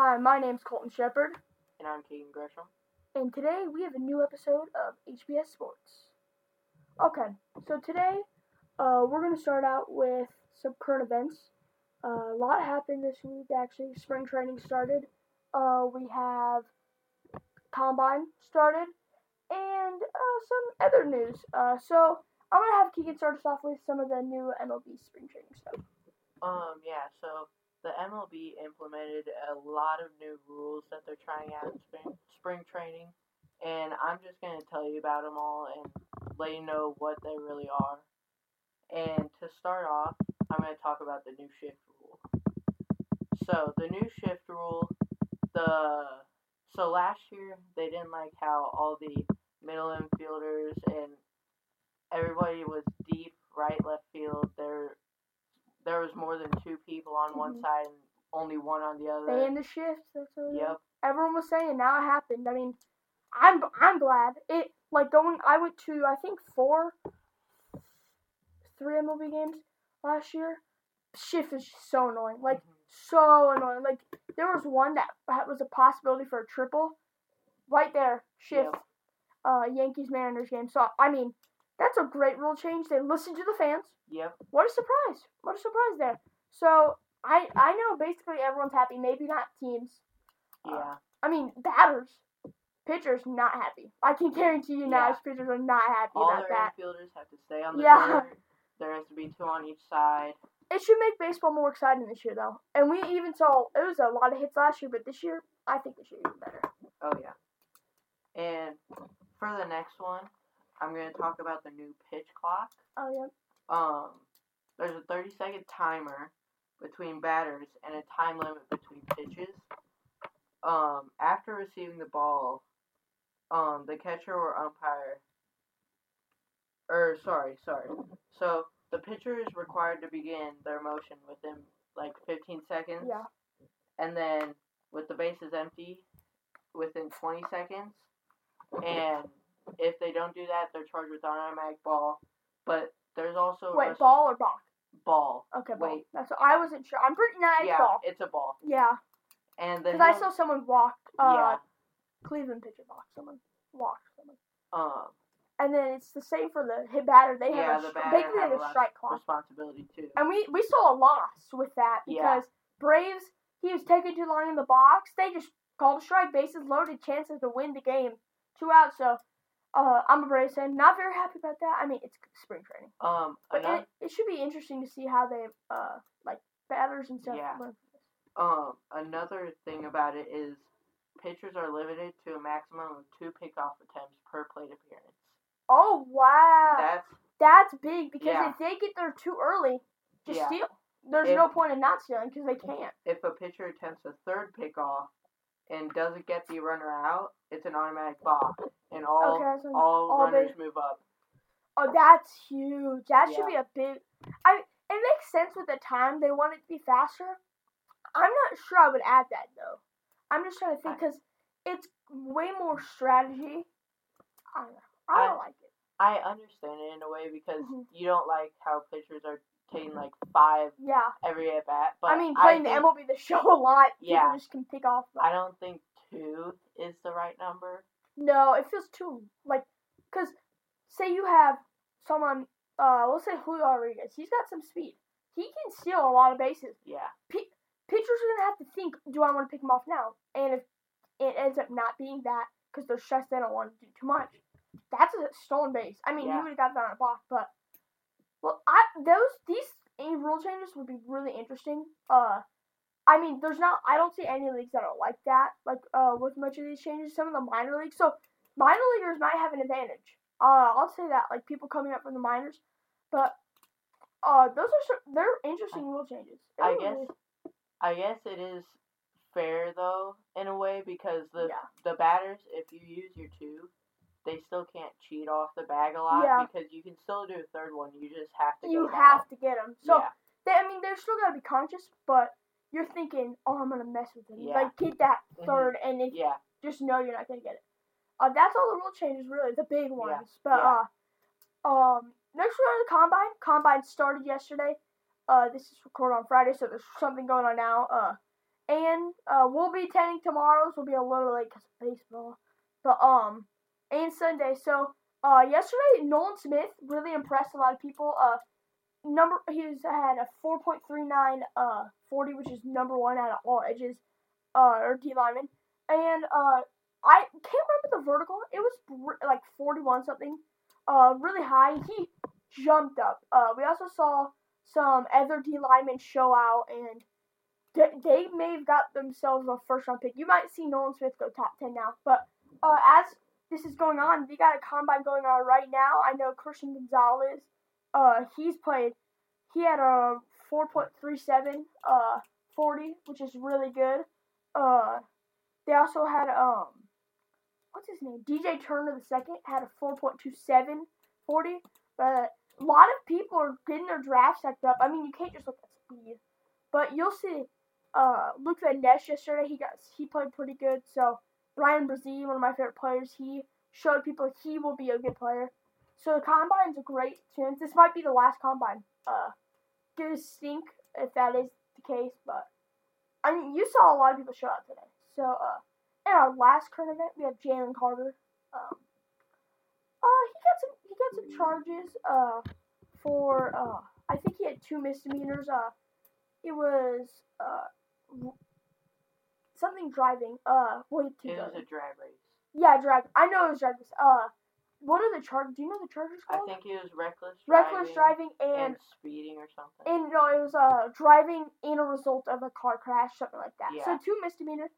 Hi, my name's Colton Shepard, And I'm Keegan Gresham. and today we have a new episode of HBS Sports. Okay, so today uh, we're going to start out with some current events. Uh, a lot happened this week, actually. Spring training started. Uh, we have Combine started, and uh, some other news. Uh, so I'm going to have Keegan start us off with some of the new MLB spring training stuff. Um, yeah, so the MLB implemented a lot of new rules that they're trying out in spring, spring training, and I'm just going to tell you about them all and let you know what they really are. And to start off, I'm going to talk about the new shift rule. So, the new shift rule, the so last year they didn't like how all the middle infielders and everybody was deep right left field. There there was more than two people on one Mhm. side and only one on the other. They in the shift. That's what. Yep. everyone was saying now it happened. I mean, I'm I'm glad it like going. I went to I think four, three MLB games last year. Shift is so annoying. Like Mhm. so annoying. Like there was one that ha- was a possibility for a triple, right there. Shift, Yep. uh, Yankees Mariners game. So I mean, that's a great rule change. They listened to the fans. Yep. What a surprise! What a surprise there. So I I know basically everyone's happy. Maybe not teams. Uh, Yeah. I mean, batters, pitchers not happy. I can guarantee you now, Yeah. pitchers are not happy All about that. infielders have to stay on the Yeah. There has to be two on each side. It should make baseball more exciting this year, though. And we even saw it was a lot of hits last year, but this year I think this year even better. Oh yeah. And for the next one, I'm gonna talk about the new pitch clock. Oh yeah. Um, there's a 30 second timer between batters and a time limit between pitches. Um, after receiving the ball, um, the catcher or umpire, or sorry, sorry. So the pitcher is required to begin their motion within like 15 seconds, Yeah. and then with the bases empty, within 20 seconds. And if they don't do that, they're charged with automatic ball. But there's also Wait, rest- ball or ball? ball. Okay, ball. Wait. That's I wasn't sure. I'm pretty nah, it's yeah, ball. it's a ball. Yeah, And then because I saw someone walk. Uh, yeah, Cleveland pitcher walk someone. Walk someone. um, And then it's the same for the hit batter. They yeah, have a, stri- batter basically have like a strike clock. responsibility too. And we, we saw a loss with that Yeah. because Braves, he was taking too long in the box. They just called a strike, bases loaded, chances to win the game. Two outs, so uh, I'm a Braves fan. Not very happy about that. I mean, it's spring training. Um, But another, it, it should be interesting to see how they, uh, like, batters and stuff. Yeah. learn from this. um, another thing about it is pitchers are limited to a maximum of two pickoff attempts per plate appearance. Oh, wow. That's That's big because Yeah. if they get there too early, just Yeah. steal. There's If- no point in not stealing because they can't. if a pitcher attempts a third pickoff and doesn't get the runner out, it's an automatic balk, and all okay, all, all runners move up. Oh, that's huge. That should be a big. I. It makes sense with the time they want it to be faster. I'm not sure I would add that though. I'm just trying to think because it's way more strategy. I don't. I don't I- like it. I understand it in a way because Mhm. you don't like how pitchers are taking like five Yeah. every at bat. But I mean, playing think, the MLB the show a lot. Yeah. People just can pick off. the- I don't think two is the right number. No, it feels too like, cause say you have someone, uh, let's say Julio Rodriguez. He's got some speed. He can steal a lot of bases. Yeah, P- pitchers are gonna have to think, do I want to pick him off now? And if it ends up not being that, because they're stressed, they don't want to do too much. That's a stolen base. I mean, he Yeah. would have got that on a block, but well, I those these rule changes would be really interesting. Uh, I mean, there's not. I don't see any leagues that are like that. Like uh, with much of these changes, some of the minor leagues. So minor leaguers might have an advantage. Uh, I'll say that. Like people coming up from the minors, but uh, those are they're interesting rule changes. I really guess. I guess it is fair though in a way because the Yeah. the batters, if you use your two, they still can't cheat off the bag a lot Yeah. because you can still do a third one. You just have to. you have out. to get them. So yeah, they, I mean, they're still gotta be conscious, but you're thinking, oh, I'm gonna mess with him. Yeah. Like get that Mhm. third, and if yeah, just know you're not gonna get it. Uh, that's all the rule changes, really, the big ones. But yeah. uh, um, next we're on the combine. Combine started yesterday. Uh, this is recorded on Friday, so there's something going on now. Uh, and uh, we'll be attending tomorrow's. We'll be a little late because of baseball, but um, and Sunday. So uh, yesterday Nolan Smith really impressed a lot of people. Uh, number he's had a 4.39 uh 40, which is number one out of all edges, uh, or D lineman, and uh, I can't remember the vertical. It was like 41 something, uh, really high. He jumped up. Uh, we also saw some other D linemen show out and they, they may have got themselves a first round pick. You might see Nolan Smith go top 10 now. But uh, as this is going on, we got a combine going on right now. I know Christian Gonzalez, uh, he's played, he had a 4.37 uh, 40, which is really good. Uh, they also had, um, what's his name? DJ Turner the second had a 4.27 40. But a lot of people are getting their draft stacked up. I mean, you can't just look at speed. But you'll see uh, Luke Van Ness yesterday. He got he played pretty good. So Bryan Bresee, one of my favorite players, he showed people he will be a good player. So the combine's a great chance. This might be the last combine. Uh, gonna stink if that is the case, but I mean you saw a lot of people show up today. So uh, in our last current event, we have Jalen Carter. Um, uh, he got some he got some charges. Uh, for uh, I think he had two misdemeanors. Uh, it was uh something driving. Uh, wait, It was a drag race. yeah, drag. I know it was drag. race. Uh, what are the charges? Do you know the charges I think it was reckless Reckless driving, driving and and speeding or something. and no, it was uh driving in a result of a car crash, something like that. Yeah. So two misdemeanors.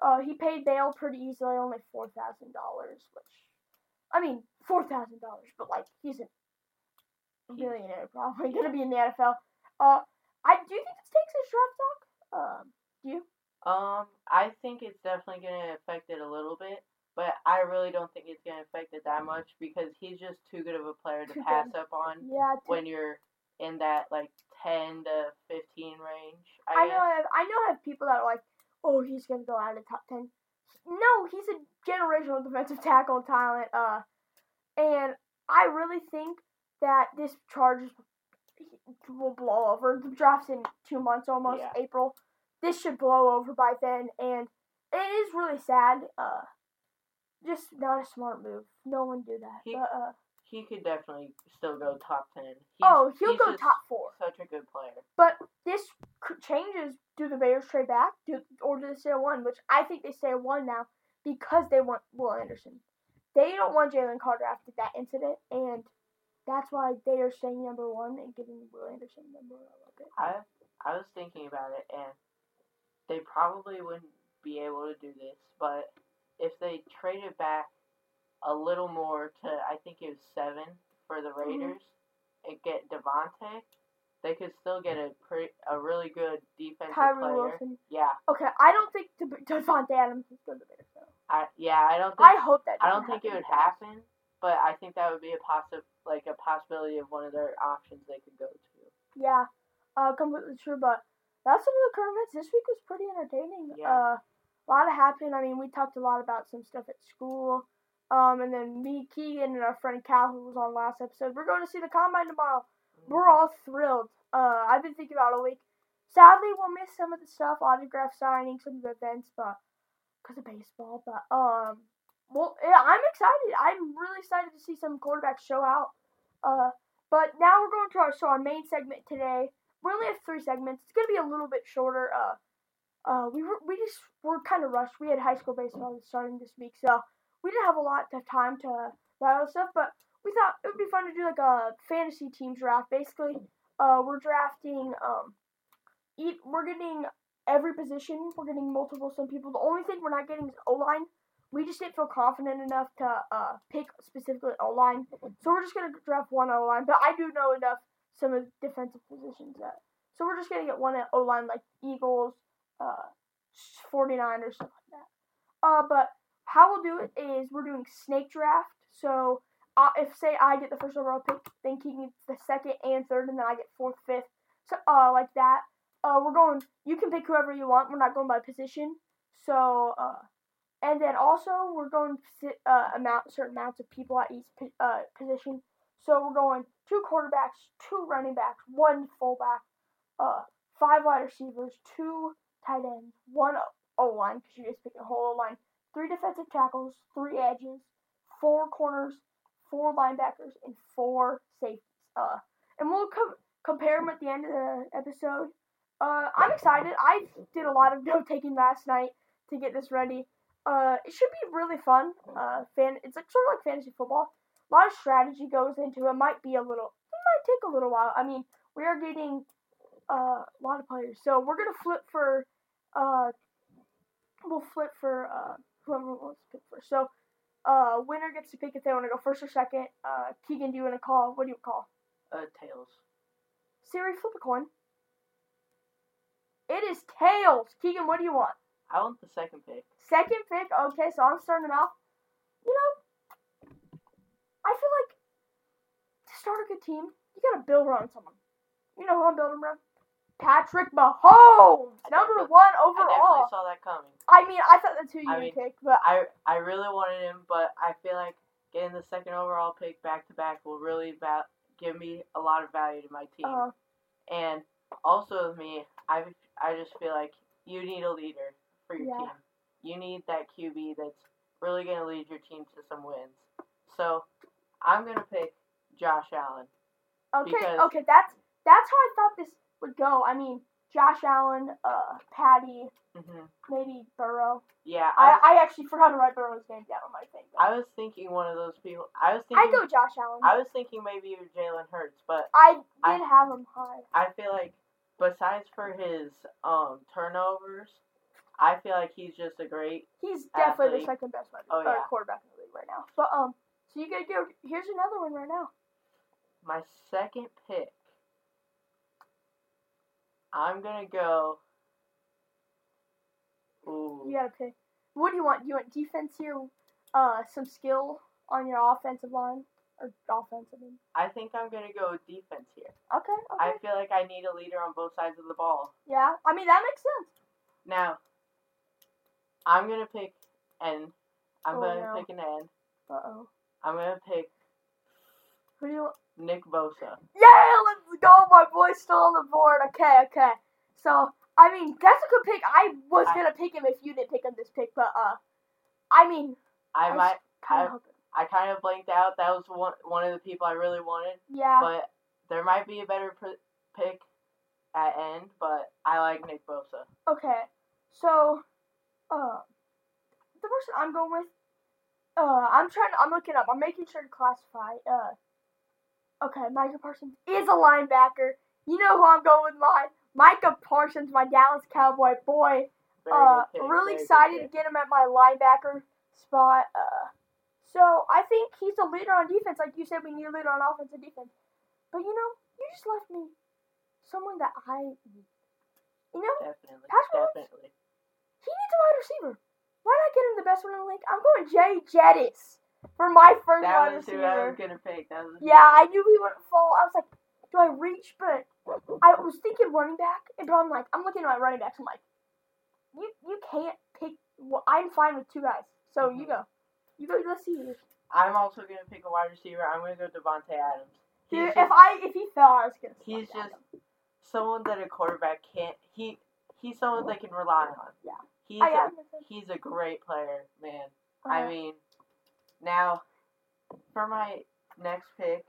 Uh, he paid bail pretty easily, only four thousand dollars, which, I mean, four thousand dollars, but like he's a billionaire, probably gonna be in the NFL. Uh, I do you think this takes his draft stock? Um, do you? Um, I think it's definitely gonna affect it a little bit, but I really don't think it's gonna affect it that much because he's just too good of a player to Too pass up on Yeah. t- when you're in that like ten to fifteen range. I, I know. I have, I know. I have people that are like, "Oh, he's gonna go out of the top 10. No, he's a generational defensive tackle talent. Uh, and I really think that this Chargers will blow over. The draft's in two months, almost Yeah. April. This should blow over by then, and it is really sad. Uh, just not a smart move. No one do that. He- but, uh, He could definitely still go top ten. He's, oh, he'll go top four. Such a good player. But this changes. Do the Bears trade back? Do or do they stay at one? Which I think they stay at one now because they want Will Anderson. They don't want Jalen Carter after that incident, and that's why they are staying number one and giving Will Anderson number one. I love it. I I was thinking about it, and they probably wouldn't be able to do this, but if they traded back a little more to, I think it was seven for the Mm-hmm. Raiders, and get Davante, they could still get a pretty, a really good defensive Tyree player. Wilson. Yeah, Okay, I don't think De- Davante Adams is going to Bears. Though. I yeah I don't think I hope that. I don't think it would happen. happen, but I think that would be a possi like a possibility of one of their options they could go to. Yeah, uh, completely true. But that's some of the current events. This week was pretty entertaining. Yeah. Uh, a lot happened. I mean, we talked a lot about some stuff at school. Um, and then me, Keegan, and our friend Cal, who was on last episode, we're going to see the combine tomorrow. We're all thrilled. Uh, I've been thinking about it all week. Sadly, we'll miss some of the stuff, autograph signing, some of the events, but because of baseball. But um, well, yeah, I'm excited. I'm really excited to see some quarterbacks show out. Uh, but now we're going to our so our main segment today. We only have three segments. It's gonna be a little bit shorter. Uh, uh, we were we just were kind of rushed. We had high school baseball starting this week, so we didn't have a lot of time to write all stuff. But we thought it would be fun to do like a fantasy team draft. Basically, uh, we're drafting um, eat. We're getting every position. We're getting multiple some people. The only thing we're not getting is O line. We just didn't feel confident enough to uh, pick specifically O line, so we're just gonna draft one O line. But I do know enough some of the defensive positions that. So we're just gonna get one O line like Eagles, uh, 49ers, stuff like that. Uh, but how we'll do it is we're doing snake draft. So uh, if say I get the first overall pick, then Keegan gets the second and third, and then I get fourth, fifth. So uh, like that. Uh, we're going. You can pick whoever you want. We're not going by position. So uh, and then also we're going uh amount certain amounts of people at each uh position. So we're going two quarterbacks, two running backs, one fullback, uh, five wide receivers, two tight ends, one O line because you just picked a whole O line, three defensive tackles, three edges, four corners, four linebackers, and four safeties. Uh, and we'll com- compare them at the end of the episode. Uh, I'm excited. I did a lot of note taking last night to get this ready. Uh, it should be really fun. Uh, fan, it's like sort of like fantasy football. A lot of strategy goes into it. Might be a little. It might take a little while. I mean, we are getting uh, a lot of players, so we're gonna flip for. Uh, we'll flip for uh, whoever wants to pick first. So, uh, winner gets to pick if they want to go first or second. Uh, Keegan, do you want to call? What do you call? Uh, tails. Siri, flip a coin. It is tails. Keegan, what do you want? I want the second pick. Second pick. Okay, so I'm starting it off. You know, I feel like to start a good team, you gotta build around someone. You know who I'm building around? Patrick Mahomes, number definitely- one I definitely saw that coming. I mean, I thought that's who you I would mean, pick, but I I really wanted him, but I feel like getting the second overall pick back to back will really va- give me a lot of value to my team. uh, And also with me, I I just feel like you need a leader for your Yeah. team. You need that QB that's really gonna lead your team to some wins. So I'm gonna pick Josh Allen. okay, okay, that's that's how I thought this would go. I mean, Josh Allen, uh, Patty, hmm maybe Burrow. Yeah, I, I, I actually forgot to write Burrow's name down on my thing. I was thinking one of those people. I was thinking I go Josh Allen. I was thinking maybe Jalen Hurts, but I did I- have him high. I feel like besides for his um turnovers, I feel like he's just a great. He's definitely athlete. the second best Oh, yeah. quarterback in the league right now. But um, so you gotta go. Here's another one right now. My second pick. I'm gonna go. Ooh, gotta pick. What do you want? Do you want defense here? Uh, some skill on your offensive line or offense? I mean. I think I'm gonna go defense here. Okay. Okay. I feel like I need a leader on both sides of the ball. yeah. I mean that makes sense. Now, I'm gonna pick N. I'm Oh, gonna no. pick an N. Uh oh. I'm gonna pick Who do you want? Nick Bosa. Yeah, let's go. My boy's still on the board. Okay, okay. So, I mean, that's a good pick. I was I- gonna pick him if you didn't pick him this pick, but uh, I mean, I I might. kind I- of hoping. I kind of blanked out. That was one one of the people I really wanted, Yeah. but there might be a better p- pick at end. But I like Nick Bosa. Okay. So, uh, the person I'm going with, uh, I'm trying. I'm looking up. I'm making sure to classify. Uh, okay, Micah Parsons is a linebacker. You know who I'm going with mine. Micah Parsons, my Dallas Cowboy boy. Uh, pick, really excited to get him at my linebacker spot. Uh, so I think he's a leader on defense, like you said. We need a leader on offense and defense. But you know, you just left me someone that I need. You know, Definitely, definitely. he needs a wide receiver. Why not get him the best one in the league? I'm going Jay Jettis for my first That wide receiver. I was gonna pick. That was Yeah, I knew he wouldn't fall. I was like, do I reach? But I was thinking running back, and but I'm like, I'm looking at my running backs. I'm like, you you can't pick. Well, I'm fine with two guys. So you Mhm. go, you go. Let's see. I'm also gonna pick a wide receiver. I'm gonna go Davante Adams. He's if just, I if he fell, I was gonna. he's just someone that a quarterback can't. He he's someone they can rely on. Yeah. He's I a, he's a great player, man. Uh, I mean, now for my next pick,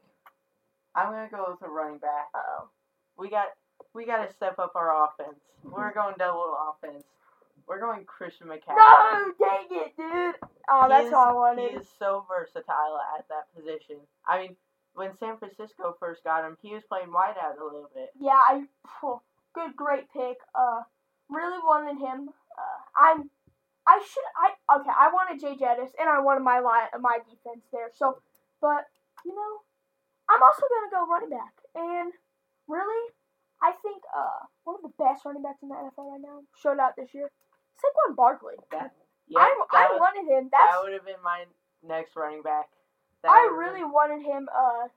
I'm gonna go with a running back. Uh oh. We got we got to step up our offense. We're going double offense. We're going Christian McCaffrey. No, dang it, dude. Oh, He that's is- all I wanted. He is so versatile at that position. I mean, when San Francisco first got him, he was playing wide out a little bit. Yeah, I good, great pick. Uh, really wanted him. Uh, I'm, I should, I okay. I wanted Jay Jettis, and I wanted my line, my defense there. So, but you know, I'm also gonna go running back, and really, I think uh one of the best running backs in the NFL right now showed out this year. Saquon Barkley. That yeah, I, that, I wanted him. that would have been my next running back. That I really been wanted him. Uh,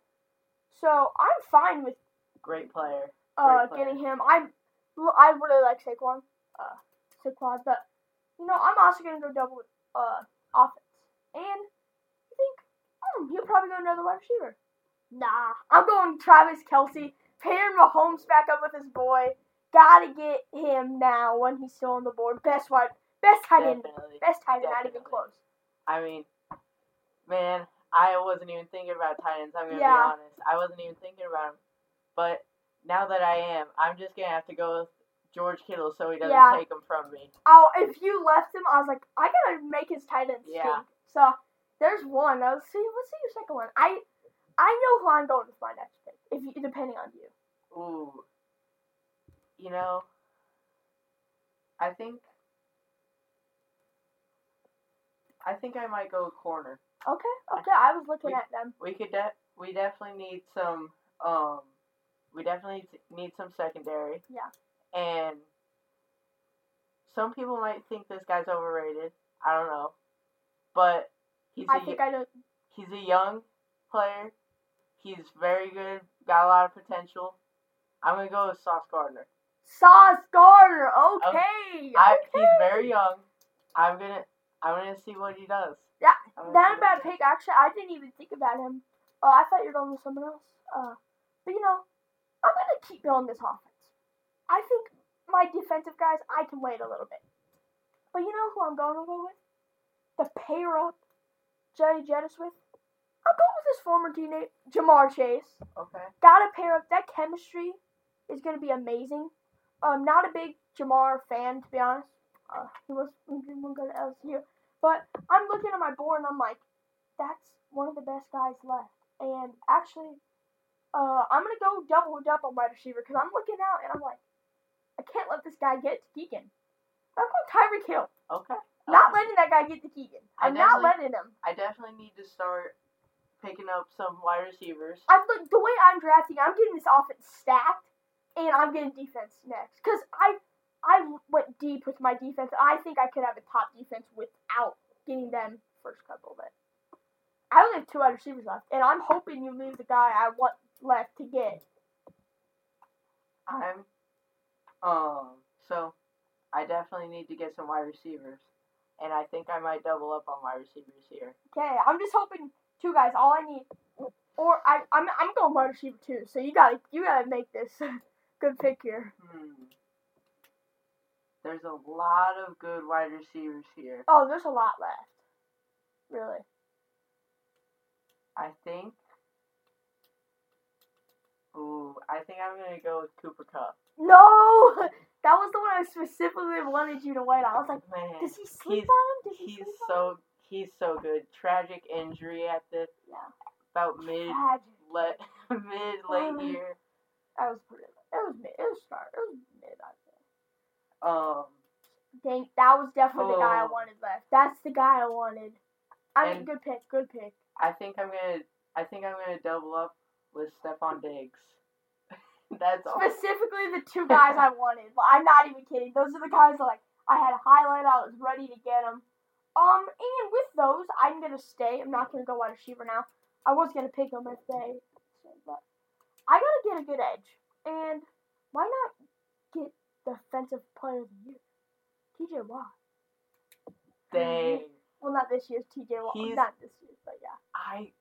so I'm fine with great player. uh, player. getting him. I'm, I really like Saquon, uh, Saquon, but you know, I'm also gonna go double with uh offense, and I think hmm, he'll probably go another wide receiver. Nah, I'm going Travis Kelce, pairing Mahomes back up with his boy. Gotta get him now when he's still on the board. Best wide, best tight end, best tight end, not even close. I mean, man, I wasn't even thinking about tight ends. I'm gonna Yeah. be honest. I wasn't even thinking about him. But now that I am, I'm just gonna have to go with George Kittle so he doesn't Yeah. take him from me. Oh, if you left him, I was like, I gotta make his tight end. Yeah. So there's one. Let's see. Let's see your second one. I I know who I'm going with my next pick. If you, depending on you. Ooh. You know, I think. I think I might go corner. Okay. Okay. I was looking We- at them. We could de- we definitely need some um we definitely need some secondary. Yeah. And some people might think this guy's overrated. I don't know. But he's a I y- think I know. he's a young player. He's very good, got a lot of potential. I'm going to go with Sauce Gardner. Sauce Gardner. Okay. I okay. he's very young. I'm going to I'm going to see what he does. Yeah, gonna Not a bad pick. Actually, I didn't even think about him. Oh, I thought you were going with someone else. Uh, but you know, I'm gonna keep building this offense. I think my defensive guys, I can wait a little bit. But you know who I'm going to go with? The pair up Jerry Jettis with. I'm going with his former teammate Ja'Marr Chase. Okay. Gotta pair up. That chemistry is gonna be amazing. Um, not a big Ja'Marr fan to be honest. Uh, he was he didn't go to LSU, but I'm looking at my board and I'm like, that's one of the best guys left. And actually, uh, I'm gonna go double up on wide receiver because I'm looking out and I'm like, I can't let this guy get to Keegan. I'm going Tyreek Hill. Okay. Not Okay. letting that guy get to Keegan. I'm not letting him. I definitely need to start picking up some wide receivers. I'm look the way I'm drafting. I'm getting this offense stacked, and I'm getting defense next. Cause I I went deep with my defense. I think I could have a top defense without getting them first couple of it. I only have two wide receivers left, and I'm hoping you leave the guy I want left to get. I'm um so I definitely need to get some wide receivers. And I think I might double up on wide receivers here. Okay, I'm just hoping two guys. All I need, or I I'm I'm going wide receiver too. So you gotta you gotta make this good pick here. Hmm. There's a lot of good wide receivers here. Oh, there's a lot left. Really. I think Ooh, I think I'm gonna go with Cooper Kupp. No, that was the one I specifically wanted you to wait on. I was like, Man, does he sleep on him? He he's sleep on him? so he's so good. Tragic injury at the Yeah. about mid let mid late Uh, year. That was pretty. It was mid. It was start. It was mid. I think. Um Dang, that was definitely the guy I Oh. wanted left. That's the guy I wanted. I mean, good pick. Good pick. I think I'm gonna I think I'm gonna double up with Stefon Diggs. That's all. Specifically, the two guys I wanted. I'm not even kidding. Those are the guys that, like I had a highlight. I was ready to get them. Um, and with those, I'm gonna stay. I'm not gonna go wide receiver now. I was gonna pick them if they, but I gotta get a good edge. And why not get the defensive player of the year, T.J. Watt? Dang. Well, not this year's T.J. Watt. He's- Not this year, but yeah. I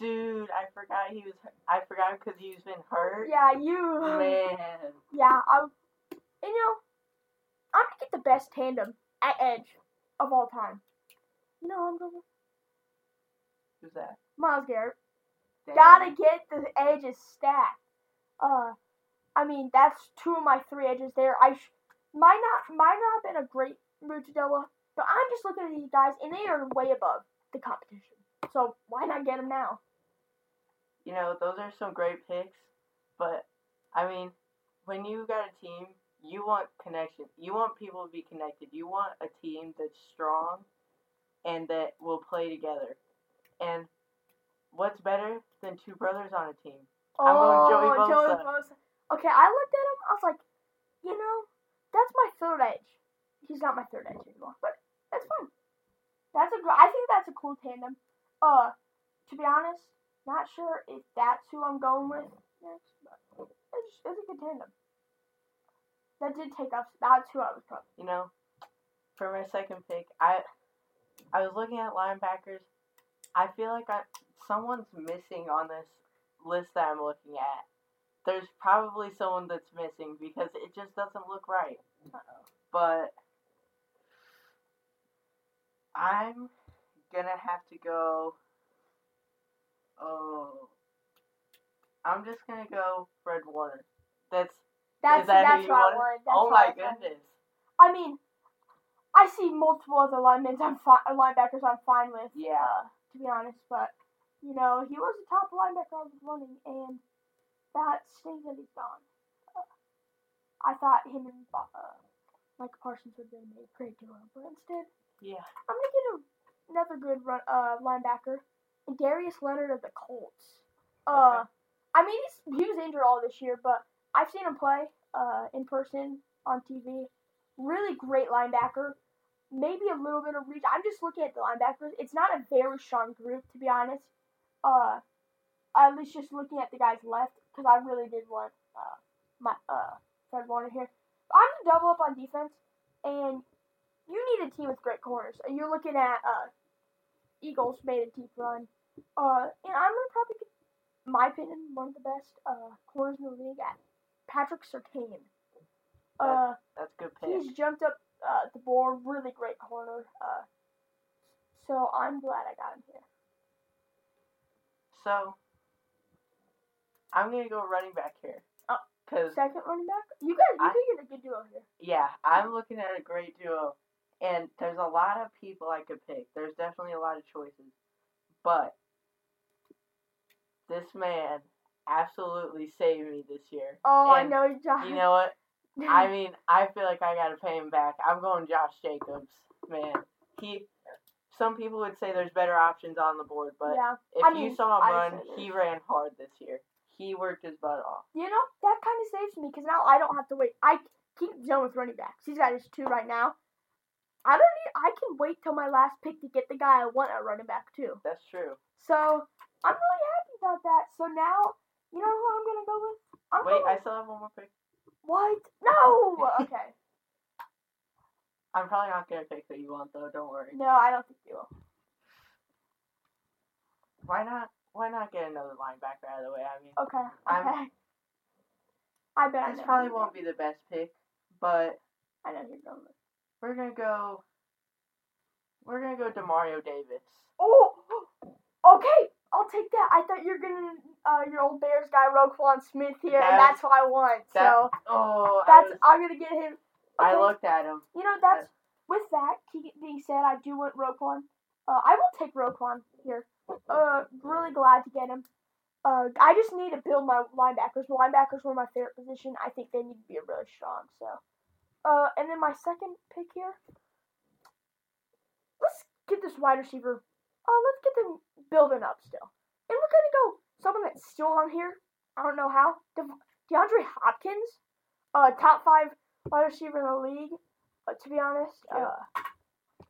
dude, I forgot he was I forgot because he's been hurt. Yeah, you. Man. Yeah, I. You know, I'm gonna get the best tandem at edge of all time. You know, I'm going Who's that? Myles Garrett. Dang. Gotta get the edges stacked. Uh, I mean that's two of my three edges there. I sh- might not might not have been a great move to but I'm just looking at these guys and they are way above the competition. So why not get them now? You know, those are some great picks, but I mean, when you got a team, you want connection. You want people to be connected. You want a team that's strong and that will play together. And what's better than two brothers on a team? I'm going Joey Bosa. Bosa. Okay, I looked at him. I was like, you know, that's my third edge. He's not my third edge anymore, but that's fine. That's a. I think that's a cool tandem. Uh, to be honest, not sure if that's who I'm going with next, but it's, it's a good tandem. That did take up. That's who I was going. You know, for my second pick, I I was looking at linebackers. I feel like I someone's missing on this list that I'm looking at, there's probably someone that's missing because it just doesn't look right. Uh-oh. But I'm gonna have to go. Oh, I'm just gonna go Fred Warner. That's That's that that's what I wanted? That's oh my goodness. I mean, I see multiple other linemen. I'm fi- linebackers. I'm fine with. Yeah. uh, to be honest, but you know he was the top linebacker I was running, and that stings that he's gone. Uh, I thought him and uh, Mike Parsons would have made a great duo, but instead Yeah. I'm gonna get a, another good run, uh, linebacker, Darius Leonard of the Colts. Uh, I mean he's, he was injured all this year, but I've seen him play uh, in person on TV. Really great linebacker. Maybe a little bit of reach. I'm just looking at the linebackers. It's not a very strong group, to be honest. Uh, at least just looking at the guys left, because I really did want uh, my uh, Fred Warner here. I'm gonna double up on defense, and you need a team with great corners. You're looking at uh, Eagles made a deep run, uh, and I'm gonna probably get, in my opinion, one of the best uh, corners in the league at Patrick Surtain. Uh, That's a good pick. he's jumped up uh, the board, really great corner. Uh, so I'm glad I got him here. So I'm gonna go running back here. Oh. Cause Second running back, you guys, you I- get a good duo here. yeah, I'm looking at a great duo, and there's a lot of people I could pick. There's definitely a lot of choices, but this man absolutely saved me this year. Oh, I know you're You know what? I mean, I feel like I gotta pay him back. I'm going Josh Jacobs, man. He. Some people would say there's better options on the board, but yeah. if I you mean, saw him run, he ran hard this year. He worked his butt off. You know, that kind of saves me because now I don't have to wait. I keep done with running backs. He's got his two right now. I don't need. I can wait till my last pick to get the guy I want at running back too. That's true. So I'm really happy about that. So now, you know who I'm gonna go with? I'm Wait, going I still have one more pick. what? No. Okay. I'm probably not gonna pick who you want though. Don't worry. No, I don't think you will. Why not? Why not get another linebacker out of the way? I mean, Okay. I'm- Okay. I bet I this know probably won't be the best pick, but I know you're going with. We're gonna go. We're gonna go Demario Davis. Oh. Okay. I'll take that. I thought you were gonna uh, your old Bears guy Roquan Smith here, and that's what I want. that- so Oh, that's was, I'm gonna get him. I looked at him. You know that's with that being said, I do want Roquan. Uh, I will take Roquan here. Uh, really glad to get him. Uh, I just need to build my linebackers. Linebackers were my favorite position. I think they need to be really strong. So, uh, and then my second pick here. Let's get this wide receiver. Uh, let's get them building up still. And we're gonna go someone that's still on here. I don't know how. De- DeAndre Hopkins, uh, top five wide receiver in the league. Uh, to be honest, Yeah. uh,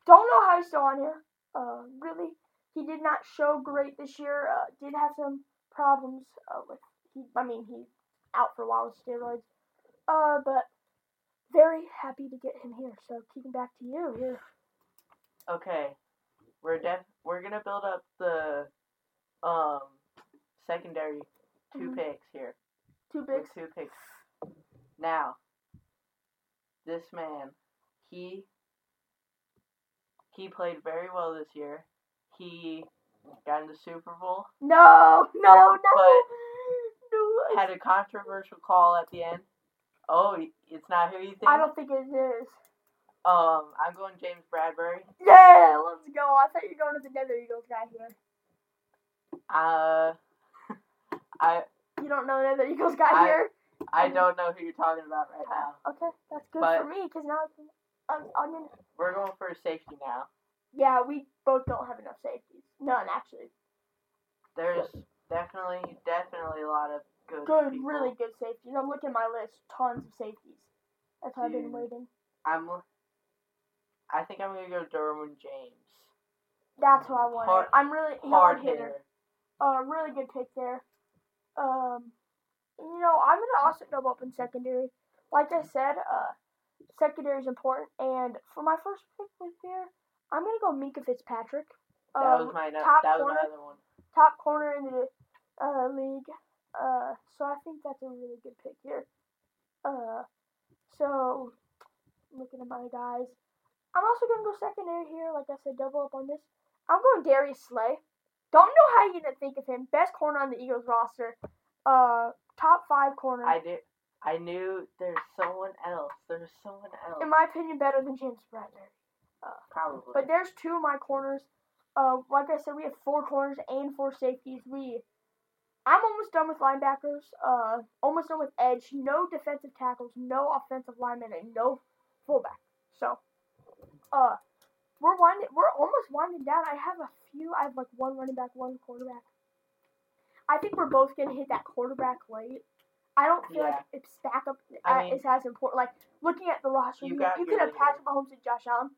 don't know how he's still on here. Uh, really, he did not show great this year. Uh, did have some problems uh, with he. I mean, he's out for a while with steroids. Uh, but very happy to get him here. So keeping back to you here. Okay, we're def- We're gonna build up the um secondary 2 Mhm. picks here. Two picks. with two picks. Now, this man, he he played very well this year. He got in the Super Bowl, No, no, no, But- no. had a controversial call at the end. Oh, it's not who you think. I don't think it is. Um, I'm going James Bradberry. Yeah, let's go. I thought you were going to the Nether Eagles guy here. Uh, I You don't know Nether Eagles guy I- here? I don't know who you're talking about right now. Okay, that's good But- for me because now I can. I'm, I'm gonna. We're going for a safety now. Yeah, we both don't have enough safeties. None actually. There's definitely, definitely a lot of good, Good, people. really good safeties. I'm looking at my list. Tons of safeties. That's why I've been waiting. I'm. I think I'm gonna go Derwin James. That's what I want. Hard- I'm really Hard hitter. hitter. Uh, really good pick there. Um, you know, I'm gonna also double up in secondary. Like I said, uh, secondary is important. And for my first pick with here, I'm gonna go Minkah Fitzpatrick. That Uh, was my no- top that was corner. my other one. top corner in the uh, league. Uh, so I think that's a really good pick here. Uh, so looking at my guys, I'm also gonna go secondary here. Like I said, double up on this. I'm going Darius Slay. Don't know how you didn't think of him. Best corner on the Eagles roster. Uh, top five corner. I did. I knew there's someone else. There's someone else. in my opinion, better than James Bradberry. Probably. But there's two of my corners. Uh, like I said, we have four corners and four safeties. We, I'm almost done with linebackers. Uh, almost done with edge. No defensive tackles. No offensive linemen, and no fullback. So, uh, we're winding. We're almost winding down. I have a few. I have like one running back, one quarterback. I think we're both gonna hit that quarterback late. I don't feel like Yeah. it's back up I uh, mean- is as important. Like looking at the roster, You you, you could have. Patrick Mahomes and Josh Allen.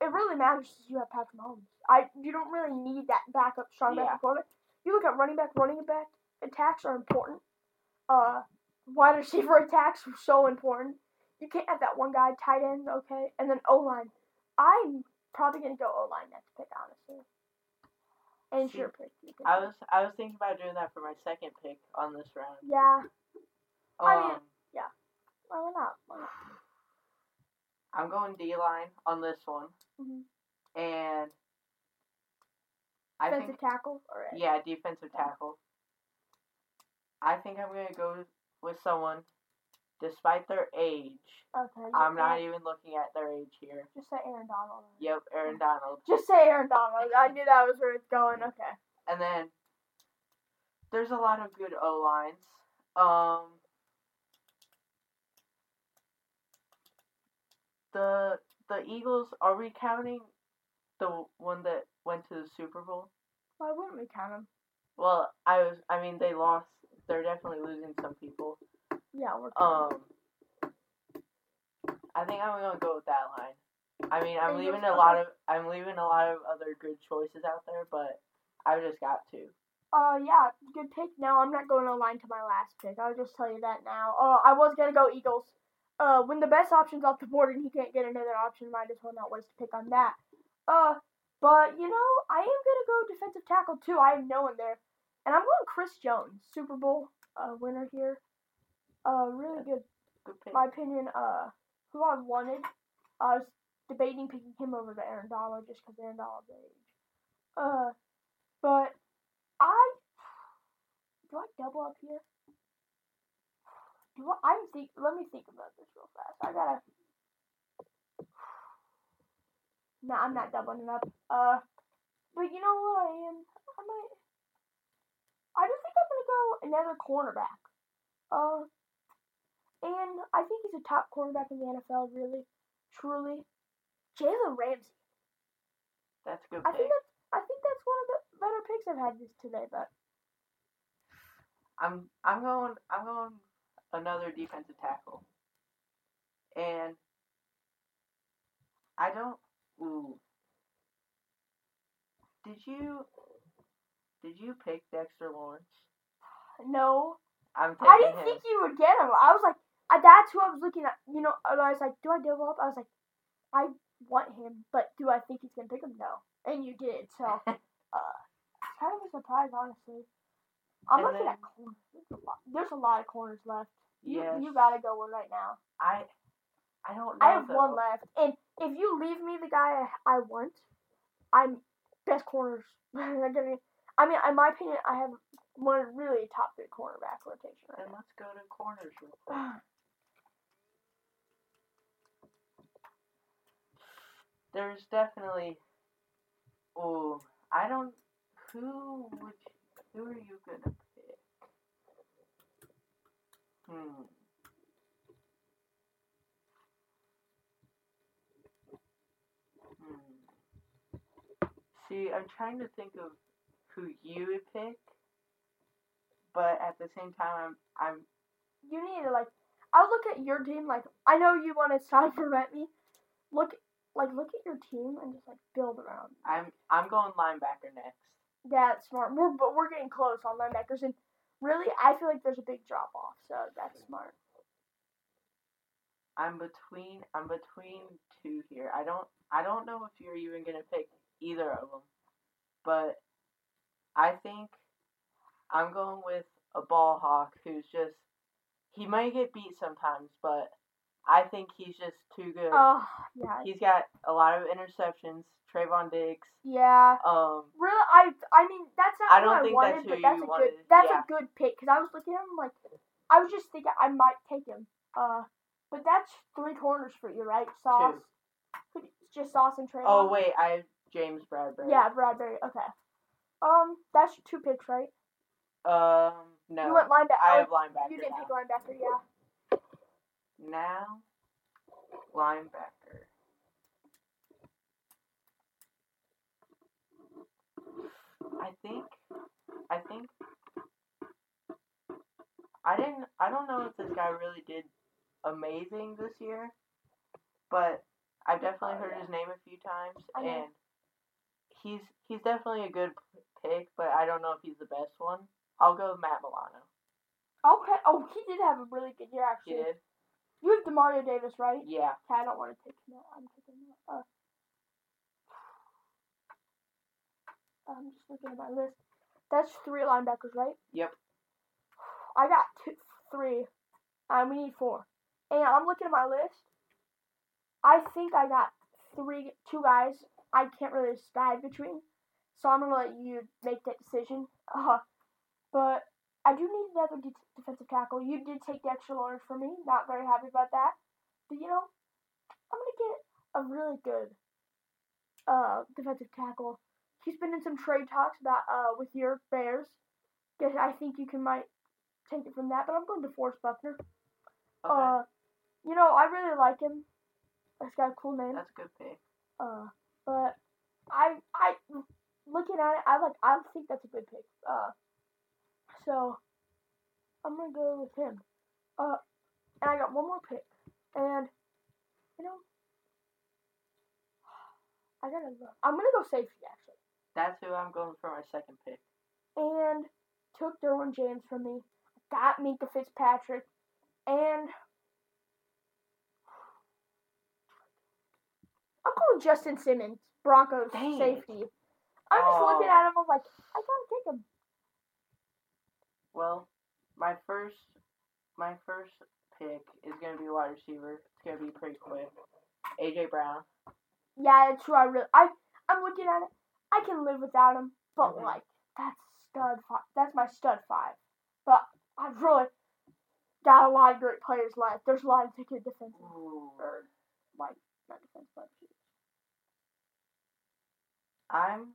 It really matters if you have Patrick Mahomes. I you don't really need that backup strong Yeah. backup quarterback. You look at running back, running back attacks are important. Uh, wide receiver attacks are so important. You can't have that one guy tight end, okay, and then O line. I'm probably gonna go O line next pick, honestly. And See, sure pick. I was I was thinking about doing that for my second pick on this round. Yeah. Um, I mean- Why not? Why not? I'm going D line on this one, Mhm. and I Defensive think tackle. Right. yeah, defensive tackle. I think I'm gonna go with someone, despite their age. Okay. I'm not even looking at their age here. Just say Aaron Donald. Yep, Aaron Donald. Just say Aaron Donald. I knew that was where it's going. Okay. And then there's a lot of good O lines. Um, the the Eagles are we counting the one that went to the Super Bowl? Why wouldn't we count them? Well, I was I mean they lost. They're definitely losing some people. Yeah, we're. Um, I think I'm gonna go with that line. I mean, I'm leaving a lot of I'm leaving a lot of other good choices out there, but I've just got to. Uh, yeah, good pick. No, I'm not going to line to my last pick. I'll just tell you that now. Uh, I was gonna go Eagles. Uh, when the best option's off the board and he can't get another option, might as well not waste a pick on that. Uh, but you know, I am gonna go defensive tackle too. I have no one there, and I'm going Chris Jones, Super Bowl uh winner here. Uh, really good Good my opinion, uh, who I wanted, I was debating picking him over to Aaron Donald just because Aaron Donald's age. Uh, but I do I double up here? Do I? I'm think. Let me think about this real fast. I gotta. No, I'm not doubling up. Uh, but you know what I am? I might. I just think I'm gonna go another cornerback. Uh, and I think he's a top cornerback in the NFL, really, truly. Jalen Ramsey. That's a good I pick. think that's I think that's one of the better picks I've had this today. But I'm I'm going I'm going another defensive tackle. And I don't ooh. Did you did you pick Dexter Lawrence? no, I'm I didn't him. think you would get him. I was like, I, that's who I was looking at. You know, and I was like, do I double up? I was like, I want him, but do I think he's gonna pick him? No, and you did. So, uh, it's kind of a surprise, honestly. I'm And looking then- at corners. There's a lot. There's a lot of corners left. You Yes. you gotta go one right now. I I don't know I have though. one left, and if you leave me the guy I, I want, I'm best corners. I mean, in my opinion, I have one really top three cornerback rotation right Then now. let's go to corners real quick. There's definitely oh I don't who would you, who are you gonna pick? Hmm. See, I'm trying to think of who you would pick, but at the same time, I'm I'm you need to like. I'll look at your team. Like, I know you want to sign for rent me. Look, like, look at your team and just like build around. I'm I'm going linebacker next. That's smart. We're but we're getting close on linebackers, and really, I feel like there's a big drop off. So that's smart. I'm between I'm between two here. I don't I don't know if you're even gonna pick either of them, but I think I'm going with a ball hawk who's just he might get beat sometimes, but I think he's just too good. Oh, yeah. He's got a lot of interceptions. Trevon Diggs. Yeah. Um, Really, I I mean that's not I who don't I think wanted, that's who but that's a wanted. good that's Yeah. a good pick because I was looking at him like I was just thinking I might take him. Uh, but that's three corners for you, right? Sauce. D- Just Sauce and Trayvon. oh wait, I James Bradberry. Yeah, Bradberry. Okay. Um, that's two picks, right? Um, no. You went linebacker. I oh, have linebacker You didn't now. pick linebacker, yeah. Now, linebacker. I think, I think, I didn't, I don't know if this guy really did amazing this year, but I've definitely Oh, heard his name a few times, and he's he's definitely a good pick, but I don't know if he's the best one. I'll go with Matt Milano. Okay. Oh, he did have a really good year actually. He did, You have Demario Davis, right? yeah. Okay, I don't want to take him. out. I'm taking him. out. Uh, I'm just looking at my list. That's three linebackers, right? Yep. I got two, three. Uh, we need four. And I'm looking at my list. I think I got three, two guys. I can't really decide between, so I'm gonna let you make that decision. Uh, but I do need another de- defensive tackle. You did take the extra large for me. Not very happy about that. But you know, I'm gonna get a really good uh defensive tackle. He's been in some trade talks about uh with your Bears. Guess I think you can might take it from that, but I'm going to Forrest Buckner. Okay, Uh, you know, I really like him. He's got a cool name. that's a good pick. Uh, but I I looking at it, I like I think that's a good pick. Uh, so I'm gonna go with him. Uh, and I got one more pick, and you know, I gotta go. I'm gonna go safety actually, That's who I'm going for my second pick. and took Derwin James from me. Got Minkah Fitzpatrick, and I'm Justin Simmons, Broncos Dang safety. I'm just looking Oh. at him. I'm like, I gotta take him. Well, my first my first pick is gonna be wide receiver. It's gonna be pretty quick. AJ Brown. Yeah, that's who I really. I I'm looking at it. I can live without him, but Mhm. like that's stud five. That's my stud five. But I've really got a lot of great players left. There's a lot of good defensive Ooh. or like not defense, but I'm.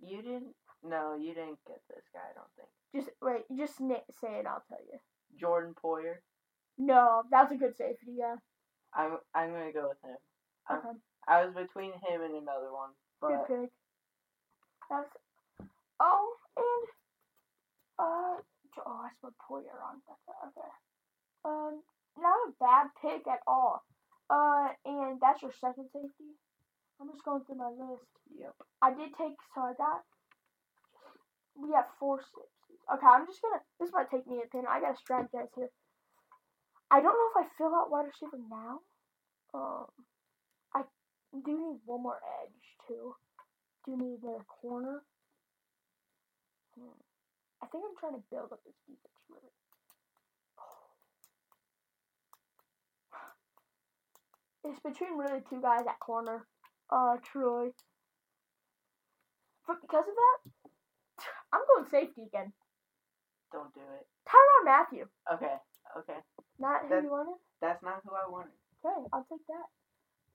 You didn't. No, you didn't get this guy. I don't think. just wait. Just say it. I'll tell you. Jordan Poyer. No, that's a good safety. Yeah. I'm. I'm gonna go with him. I'm- Okay. I was between him and another one, Good pick. That's oh and uh oh I spelled Poyer. That's okay. Um, not a bad pick at all. Uh, and that's your second safety. I'm just going through my list. yep. I did take so I got we have four. Okay, I'm just gonna this might take me a pin. I gotta strategize here. I don't know if I fill out wide receiver now. Um, I do need one more edge too. Do need another corner. Hmm. I think I'm trying to build up this defense really. It's between really two guys at corner. Uh, Troy. But because of that, I'm going safety again. Don't do it. Tyrann Mathieu. Okay. Okay. Not who That- you wanted? That's not who I wanted. Okay, I'll take that.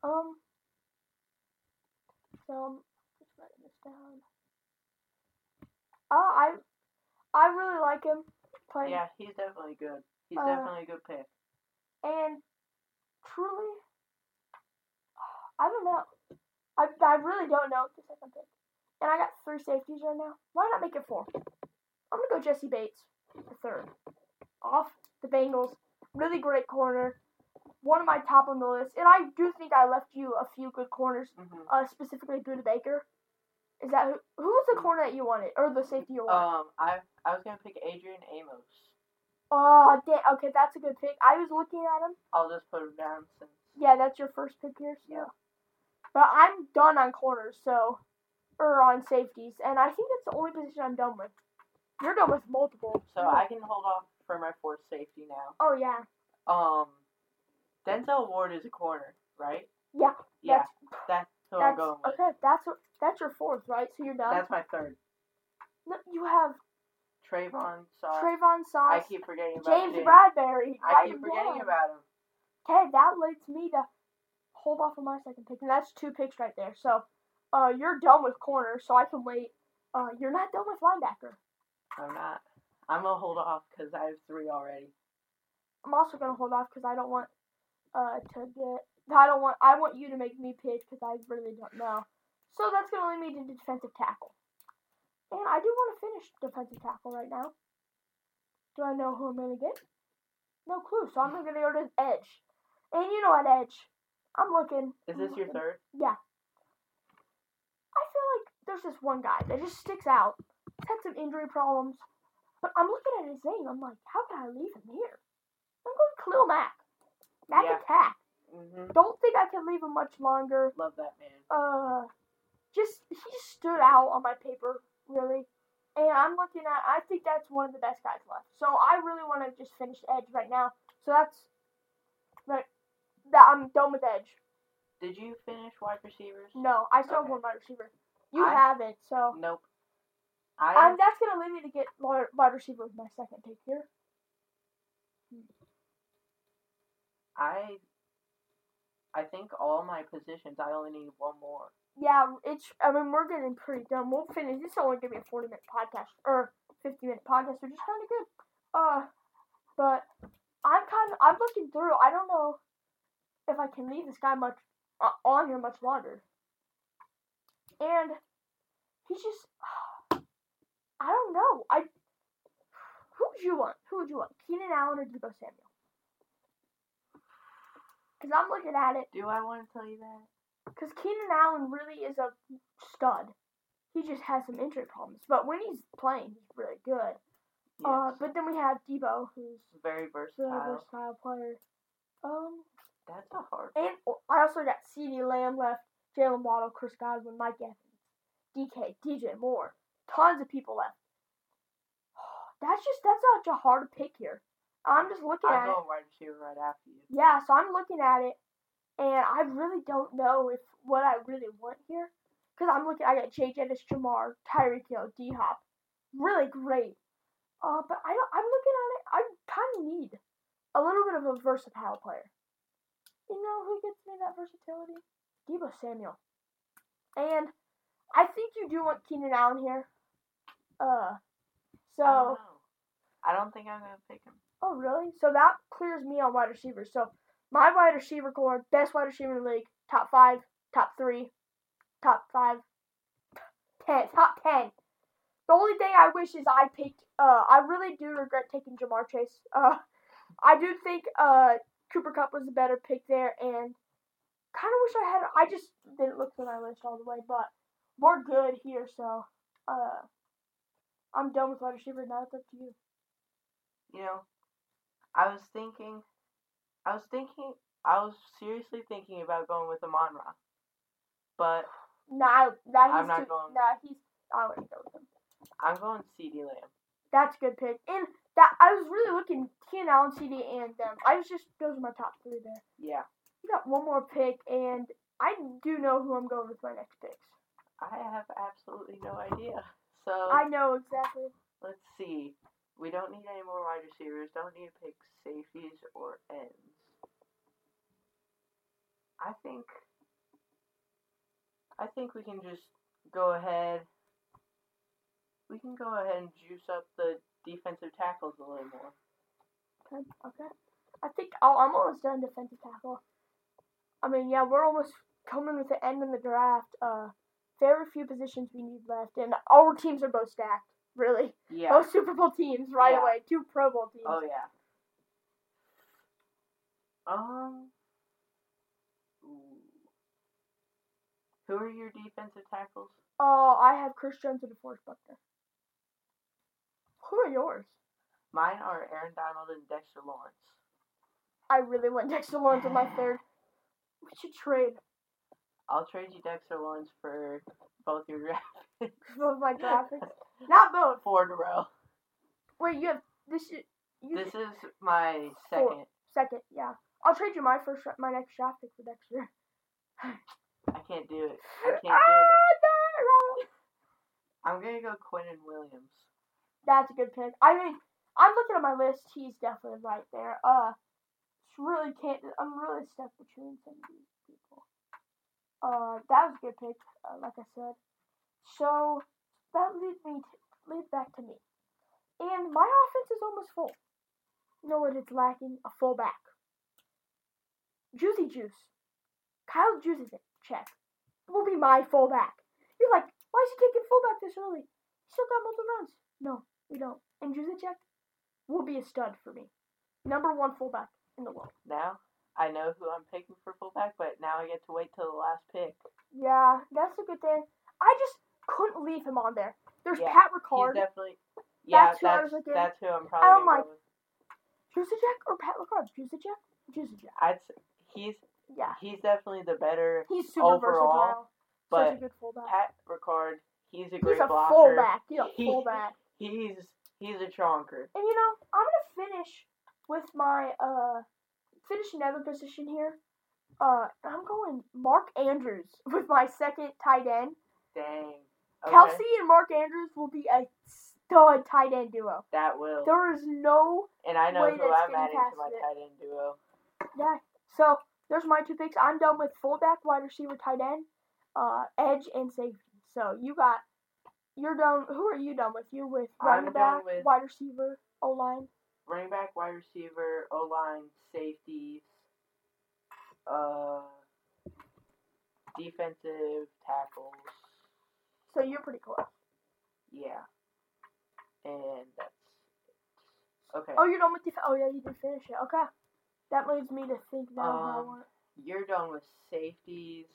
Um, so I'm just writing this down. Oh, I, I really like him playing, Yeah, he's definitely good. He's Uh, definitely a good pick. and truly, I don't know. I, I really don't know the second pick. And I got three safeties right now. Why not make it four? I'm gonna go Jessie Bates, the third, off the Bengals. Really great corner. One of my top on the list, and I do think I left you a few good corners hmm uh, specifically Budda Baker. Is that who? Who was the corner that you wanted, or the safety you wanted? Um, I I was gonna pick Adrian Amos. oh, damn. Okay, that's a good pick. I was looking at him. I'll just put him down since. Yeah, that's your first pick here. So. Yeah. But I'm done on corners, so or on safeties, and I think that's the only position I'm done with. You're done with multiple. So I can hold off for my fourth safety now. Oh yeah. Um, Denzel Ward is a corner, right? Yeah. Yeah, That's that's who I'm going with. okay. That's what that's your fourth, right? So you're done. That's my third. no, you have Trevon Sauce. Trevon I keep forgetting about James James. Bradberry. I Write keep forgetting about him. Okay, that leads me to hold off on my second pick, and that's two picks right there. So, uh, you're done with corner, so I can wait. Uh, you're not done with linebacker. I'm not. I'm gonna hold off because I have three already. I'm also gonna hold off because I don't want uh to get. I don't want. I want you to make me pick because I really don't know. So that's gonna lead me to defensive tackle, and I do want to finish defensive tackle right now. Do I know who I'm gonna get? No clue. So I'm gonna go to edge, and you know what edge? I'm looking. Is this your third? Yeah. I feel like there's this one guy that just sticks out. He's had some injury problems. But I'm looking at his name. I'm like, how can I leave him here? I'm going Khalil Mack. Mack Yeah. attack. Mm-hmm. Don't think I can leave him much longer. Love that man. Uh, just he just stood out on my paper, really. And I'm looking at. I think that's one of the best guys left. So I really want to just finish edge right now. So that's right. That I'm done with edge. Did you finish wide receivers? No, I still have Okay. one wide receiver. You I- haven't, so Nope. I, am that's gonna lead me to get wide wide receiver with my second pick here. I I think all my positions I only need one more. Yeah, it's. I mean, we're getting pretty done. We'll finish. This is only gonna be a forty minute podcast or fifty minute podcast, which is kind of good. Uh, but I'm kind of. I'm looking through. I don't know if I can leave this guy much uh, on here much longer. And he's just. I don't know. I. Who would you want? Who would you want? Keenan Allen or Deebo Samuel? Because I'm looking at it. Do I want to tell you that? Because Keenan Allen really is a stud. He just has some injury problems. But when he's playing, he's really good. Uh, Yes. but then we have Deebo, who's Very versatile. really versatile player. Um, That's a hard. and I also got CeeDee Lamb left, Jaylen Waddle, Chris Godwin, Mike Evans, DK, DJ Moore. Tons of people left. That's just, that's such a hard pick here. I'm just looking I'm at it. going wide receiver right after you. Yeah, so I'm looking at it, and I really don't know if what I really want here. Because I'm looking, I got Jay Jettis, Ja'Marr, Tyreek Hill, D Hop. Really great. Uh, but I don't, I'm looking at it, I kind of need a little bit of a versatile player. You know who gets me that versatility? Deebo Samuel. And I think you do want Keenan Allen here. Uh, so. I don't. I don't think I'm gonna pick him. Oh, really? So that clears me on wide receivers. So my wide receiver core, best wide receiver in the league, top five, top three, top five, ten, top ten. The only thing I wish is I picked. Uh, I really do regret taking Ja'Marr Chase. Uh, I do think uh Cooper Kupp was a better pick there, and kind of wish I had. I just didn't look through my list all the way, but we're good here. So uh, I'm done with wide receiver. Now it's up to you. You know, I was thinking, I was thinking, I was seriously thinking about going with Amon Ra, but Nah, that he's I'm not too, going- Nah, he's. I wouldn't go with him. I'm going CeeDee Lamb. That's a good pick. And that I was really looking Keenan Allen, CeeDee, and them. I was just those are my top three there. Yeah, You got one more pick, and I do know who I'm going with my next picks. I have absolutely no idea. So I know exactly. let's see. We don't need any more wide receivers. Don't need to pick safeties or ends. I think. I think we can just go ahead. We can go ahead and juice up the defensive tackles a little more. Okay, okay. I think oh, I'm almost done defensive tackle. I mean, yeah, we're almost coming with the end of the draft. Uh, very few positions we need left, and our teams are both stacked. Really, Yeah. both Super Bowl teams right Yeah. away. Two Pro Bowl teams. Oh yeah. Um. ooh. Who are your defensive tackles? Oh, I have Chris Jones and DeForest Buckner. Who are yours? Mine are Aaron Donald and Dexter Lawrence. I really want Dexter Lawrence on my third. We should trade I'll trade you Dexter Lawrence for both your draft picks. both my draft picks. Not both. Four in a row. Wait, you have this. Is, you This is my second. second. Yeah, I'll trade you my first, my next draft pick for next year. I can't do it. I can't do Ah, it. no. I'm gonna go Quinnen Williams. That's a good pick. I mean, I'm looking at my list. He's definitely right there. Uh, really can't. I'm really stuck between some of these people. Uh, that was a good pick. Uh, like I said. So that leads me to, leads back to me, and my offense is almost full. You know what? It's lacking a fullback. Juicy Juice, Kyle Juice check. Will be my fullback. You're like, why is he taking fullback this early? He still got multiple rounds. No, we don't. And Juszczyk will be a stud for me. Number one fullback in the world. Now I know who I'm picking for fullback, but now I get to wait till the last pick. Yeah, that's a good thing. I just couldn't leave him on there. There's Yeah, Pat He's Ricard, definitely. Yeah, That's who that's looking- that's who I'm probably I'm like- with. Or Pat Ricard. Juszczyk, Juszczyk. I'd he's Yeah, he's definitely the better, he's super Overall, versatile. Such but a good fullback. Pat Ricard. He's a great He's a blocker. fullback. He's a fullback. He's he's a chonker. And you know, I'm gonna finish with my uh finish another position here. Uh, I'm going Mark Andrews with my second tight end. Dang. Okay. Kelce and Mark Andrews will be a stud tight end duo. That will. There is no and I know who I'm adding to my it. tight end duo. yeah. So there's my two picks. I'm done with fullback, wide receiver, tight end, uh, edge, and safety. So you got you're done. Who are you done with? You with I'm running back, with- wide receiver, O line. Running back, wide receiver, O line, safeties, uh, defensive tackles. So you're pretty close. Yeah. And that's it. Okay. Oh, you're done with def- Oh yeah, you did finish it. Okay. That leads me to think now Um, want. You're done with safeties.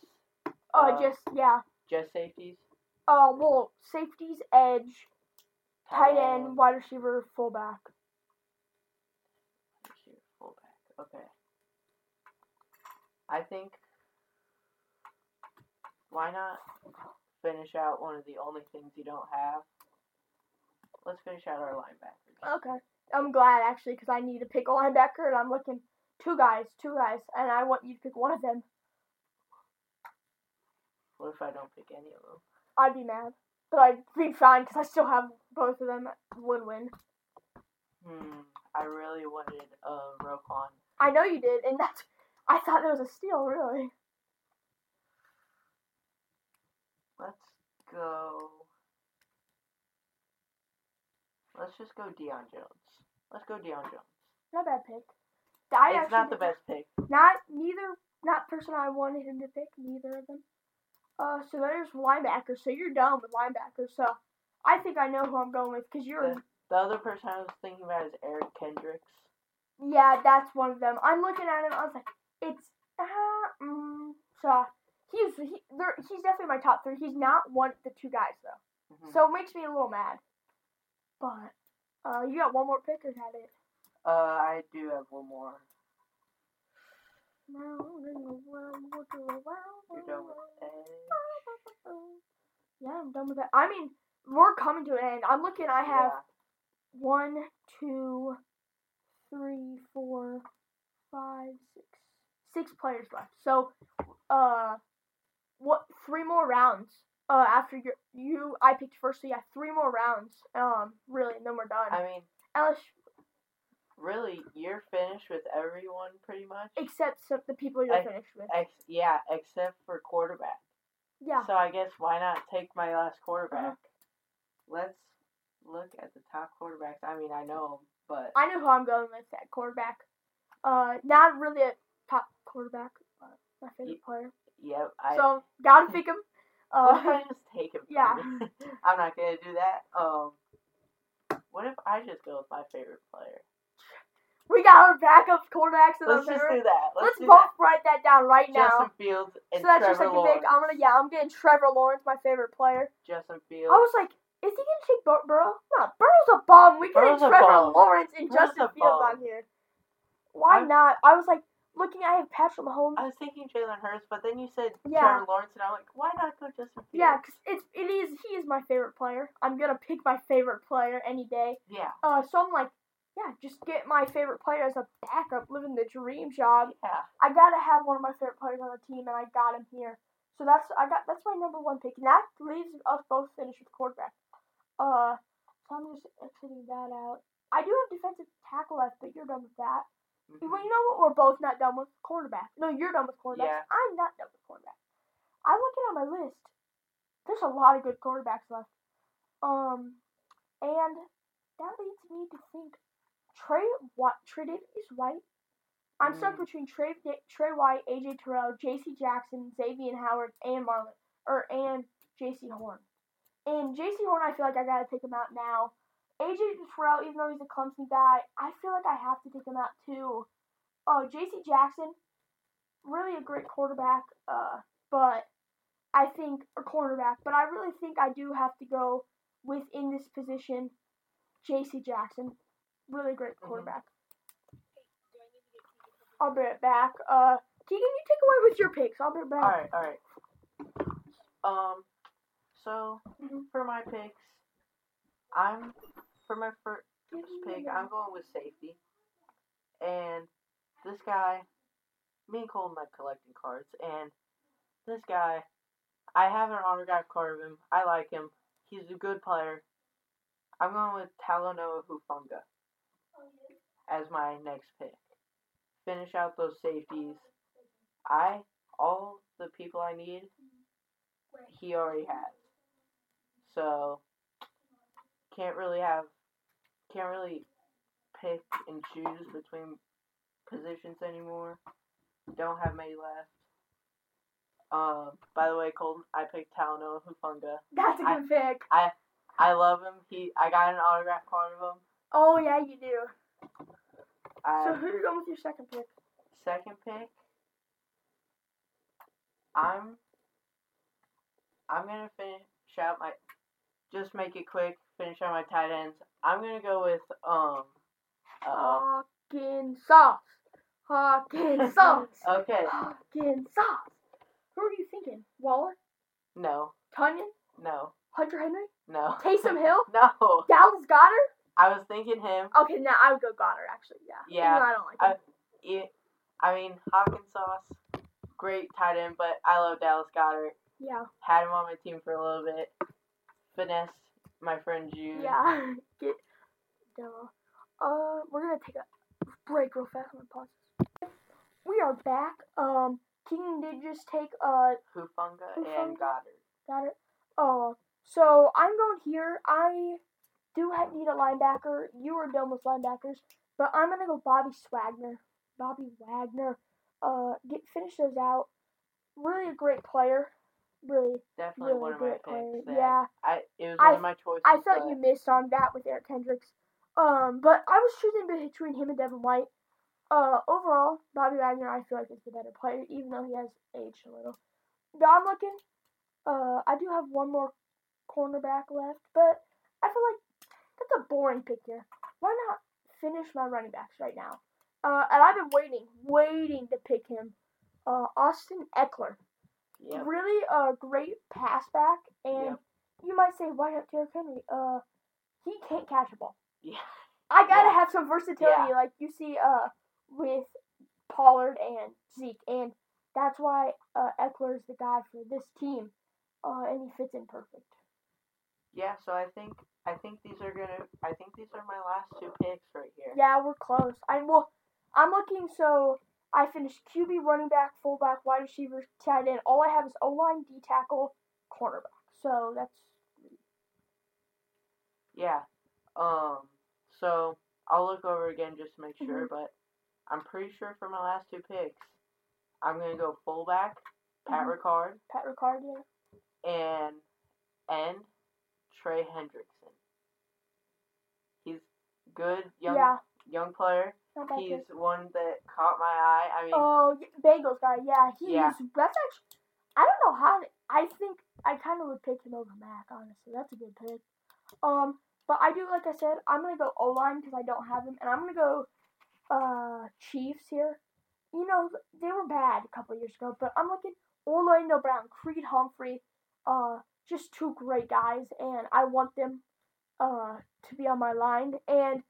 Oh, uh, just yeah. Just safeties. Uh, well, safeties, edge, tight end, Um, wide receiver, fullback. receiver, fullback. Okay. I think. Why not finish out one of the only things you don't have? Let's finish out our linebackers. Okay. I'm glad actually because I need to pick a linebacker and I'm looking two guys, two guys, and I want you to pick one of them. What if I don't pick any of them? I'd be mad, but I'd be fine because I still have both of them. Win-win. Hmm. I really wanted uh, Roquan. I know you did, and that's. I thought it was a steal, really. Let's go. Let's just go Deion Jones. Let's go Deion Jones. Not a bad pick. I it's not the best pick. Not neither. Not person I wanted him to pick. Neither of them. Uh, so there's linebackers. So you're done with linebackers. So I think I know who I'm going with because you're. The, the other person I was thinking about is Eric Kendricks. Yeah, that's one of them. I'm looking at him. I was like, it's uh, mm. so he's he, there, he's definitely my top three. He's not one of the two guys though, Mhm. so it makes me a little mad. But uh, you got one more pick or that it? uh, I do have one more. Round and around, look around, You're done with. Yeah, I'm done with that. I mean, we're coming to an end. I'm looking. I have Yeah. one, two, three, four, five, six, six players left. So, uh, what? Three more rounds. Uh, after you, you, I picked first. So yeah, three more rounds. Um, really, and then we're done. I mean, Unless, really, you're finished with everyone pretty much. except the people you're I- finished with. Ex- yeah, except for quarterback. Yeah. So I guess why not take my last quarterback? Uh-huh. Let's look at the top quarterbacks. I mean, I know but I know who I'm going with at quarterback. Uh, not really a top quarterback, but my favorite Ye- player. yep. I, So gotta pick him. what if Uh, I just take him? yeah. I'm not gonna do that. Um, what if I just go with my favorite player? We got our backup quarterbacks Let's just do that. Let's, Let's do both write that down right that. Justin now. Fields and So that's Trevor just like Lawrence. pick. I'm gonna yeah, I'm getting Trevor Lawrence, my favorite player. Justin Fields. I was like, is he gonna take Bur- Burrow? No, Burrow's a bum. We can Burrow's get Trevor. Lawrence and Burrow's Justin Fields on here. Why I'm- not? I was like looking at Patrick Mahomes. I was thinking Jalen Hurts, but then you said Yeah. Trevor Lawrence, and I'm like, why not go Justin Fields? Yeah, 'cause it's it it is he is my favorite player. I'm gonna pick my favorite player any day. Yeah. Uh, so I'm like, yeah, just get my favorite player as a backup, living the dream job. Yeah. I gotta have one of my favorite players on the team, and I got him here. So that's I got that's my number one pick, and that leaves us both finished with quarterback. Uh, so I'm just exiting that out. I do have defensive tackle left, but you're done with that. Mhm. Well, you know what? We're both not done with quarterback. No, you're done with quarterback. Yeah. I'm not done with quarterback. I'm looking at my list. There's a lot of good quarterbacks left. Um, and that leads me to think Trey White, Tre'Davious White. I'm stuck Mm. between Trey Trey White, AJ Terrell, J.C. Jackson, Xavier Howard, and Marlon or and Jaycee Horn. And Jaycee Horn, I feel like I gotta take him out now. AJ Terrell, even though he's a clumsy guy, I feel like I have to take him out too. Oh, J.C. Jackson, really a great quarterback, uh, but I think a cornerback. But I really think I do have to go within this position. J.C. Jackson, really great Mhm. quarterback. I'll be right back. Uh, Keegan, you take away with your picks. I'll be right back. All right. All right. Um. So Mhm. for my picks, I'm for my first pick. I'm going with safety, and this guy, me and Colton like collecting cards, and this guy, I have an autograph card of him. I like him. He's a good player. I'm going with Talanoa Hufanga as my next pick. Finish out those safeties. I all the people I need, he already has. So can't really have can't really pick and choose between positions anymore. Don't have many left. Um, by the way, Colton, I picked Talanoa Hufanga. That's a I- good pick. I I love him. He, I got an autograph card of him. Oh yeah, you do. So who are you going with your second pick? second pick, I'm, I'm gonna finish out my, just make it quick. Finish out my tight ends. I'm gonna go with um, uh, Hockenson. Hawkins sauce. okay, Hockenson. Who are you thinking? Waller? no, Tonyan? no, Hunter Henry? no. Taysom Hill? no, Dallas Goedert? I was thinking him. Okay, now I would go Goedert actually. Yeah. Yeah, Even though I don't like him. It, I mean, Hockenson, great tight end, but I love Dallas Goedert. yeah. Had him on my team for a little bit. Finesse my friend Jude. Yeah. Get demo. Uh, we're gonna take a break real fast. I'm gonna pause. We are back. Um, King did just take uh Hufunga Hufanga? and Goedert. It. Oh, so I'm going here. I do need a linebacker. You are done with linebackers, but I'm gonna go Bobby Swagner. Bobby Wagner. Uh, get finish those out. Really a great player. Really, Definitely really one of my great player. picks. Yeah, I it was I- one of my choices. I thought but you missed on that with Eric Hendricks. Um, but I was choosing between him and Devin White. Uh, overall, Bobby Wagner I feel like is the better player, even though he has aged a little. But I'm looking. Uh, I do have one more cornerback left, but I feel like that's a boring pick here. Why not finish my running backs right now? Uh, and I've been waiting, waiting to pick him. Uh, Austin Ekeler Yep. really a great pass back, and Yep. you might say, why not Derrick Henry? Uh, he can't catch a ball. Yeah. I gotta Yeah. have some versatility, like you see, uh, with Pollard and Zeke, and that's why uh, Ekeler is the guy for this team, uh, and he fits in perfect. Yeah. So I think I think these are gonna. I think these are my last two picks right here. Yeah, we're close. I well, I'm looking. So I finished QB, running back, fullback, wide receiver, tight end. All I have is O line, D tackle, cornerback. So that's Yeah. Um. So I'll look over again just to make sure, Mm-hmm. but I'm pretty sure for my last two picks, I'm gonna go fullback, Pat Mhm. Ricard, Pat Ricard. Yeah. and and Trey Hendrickson. He's good young Yeah. young player. He's one that caught my eye. I mean, Oh, Bagels guy. Yeah, he Yeah. is. That's actually. I don't know how. I think I kind of would pick him over Mack. Honestly, that's a good pick. Um, but I do like I said. I'm gonna go O line because I don't have him, and I'm gonna go uh Chiefs here. You know they were bad a couple years ago, but I'm looking Orlando Brown, Creed Humphrey, Uh, just two great guys, and I want them uh, to be on my line. And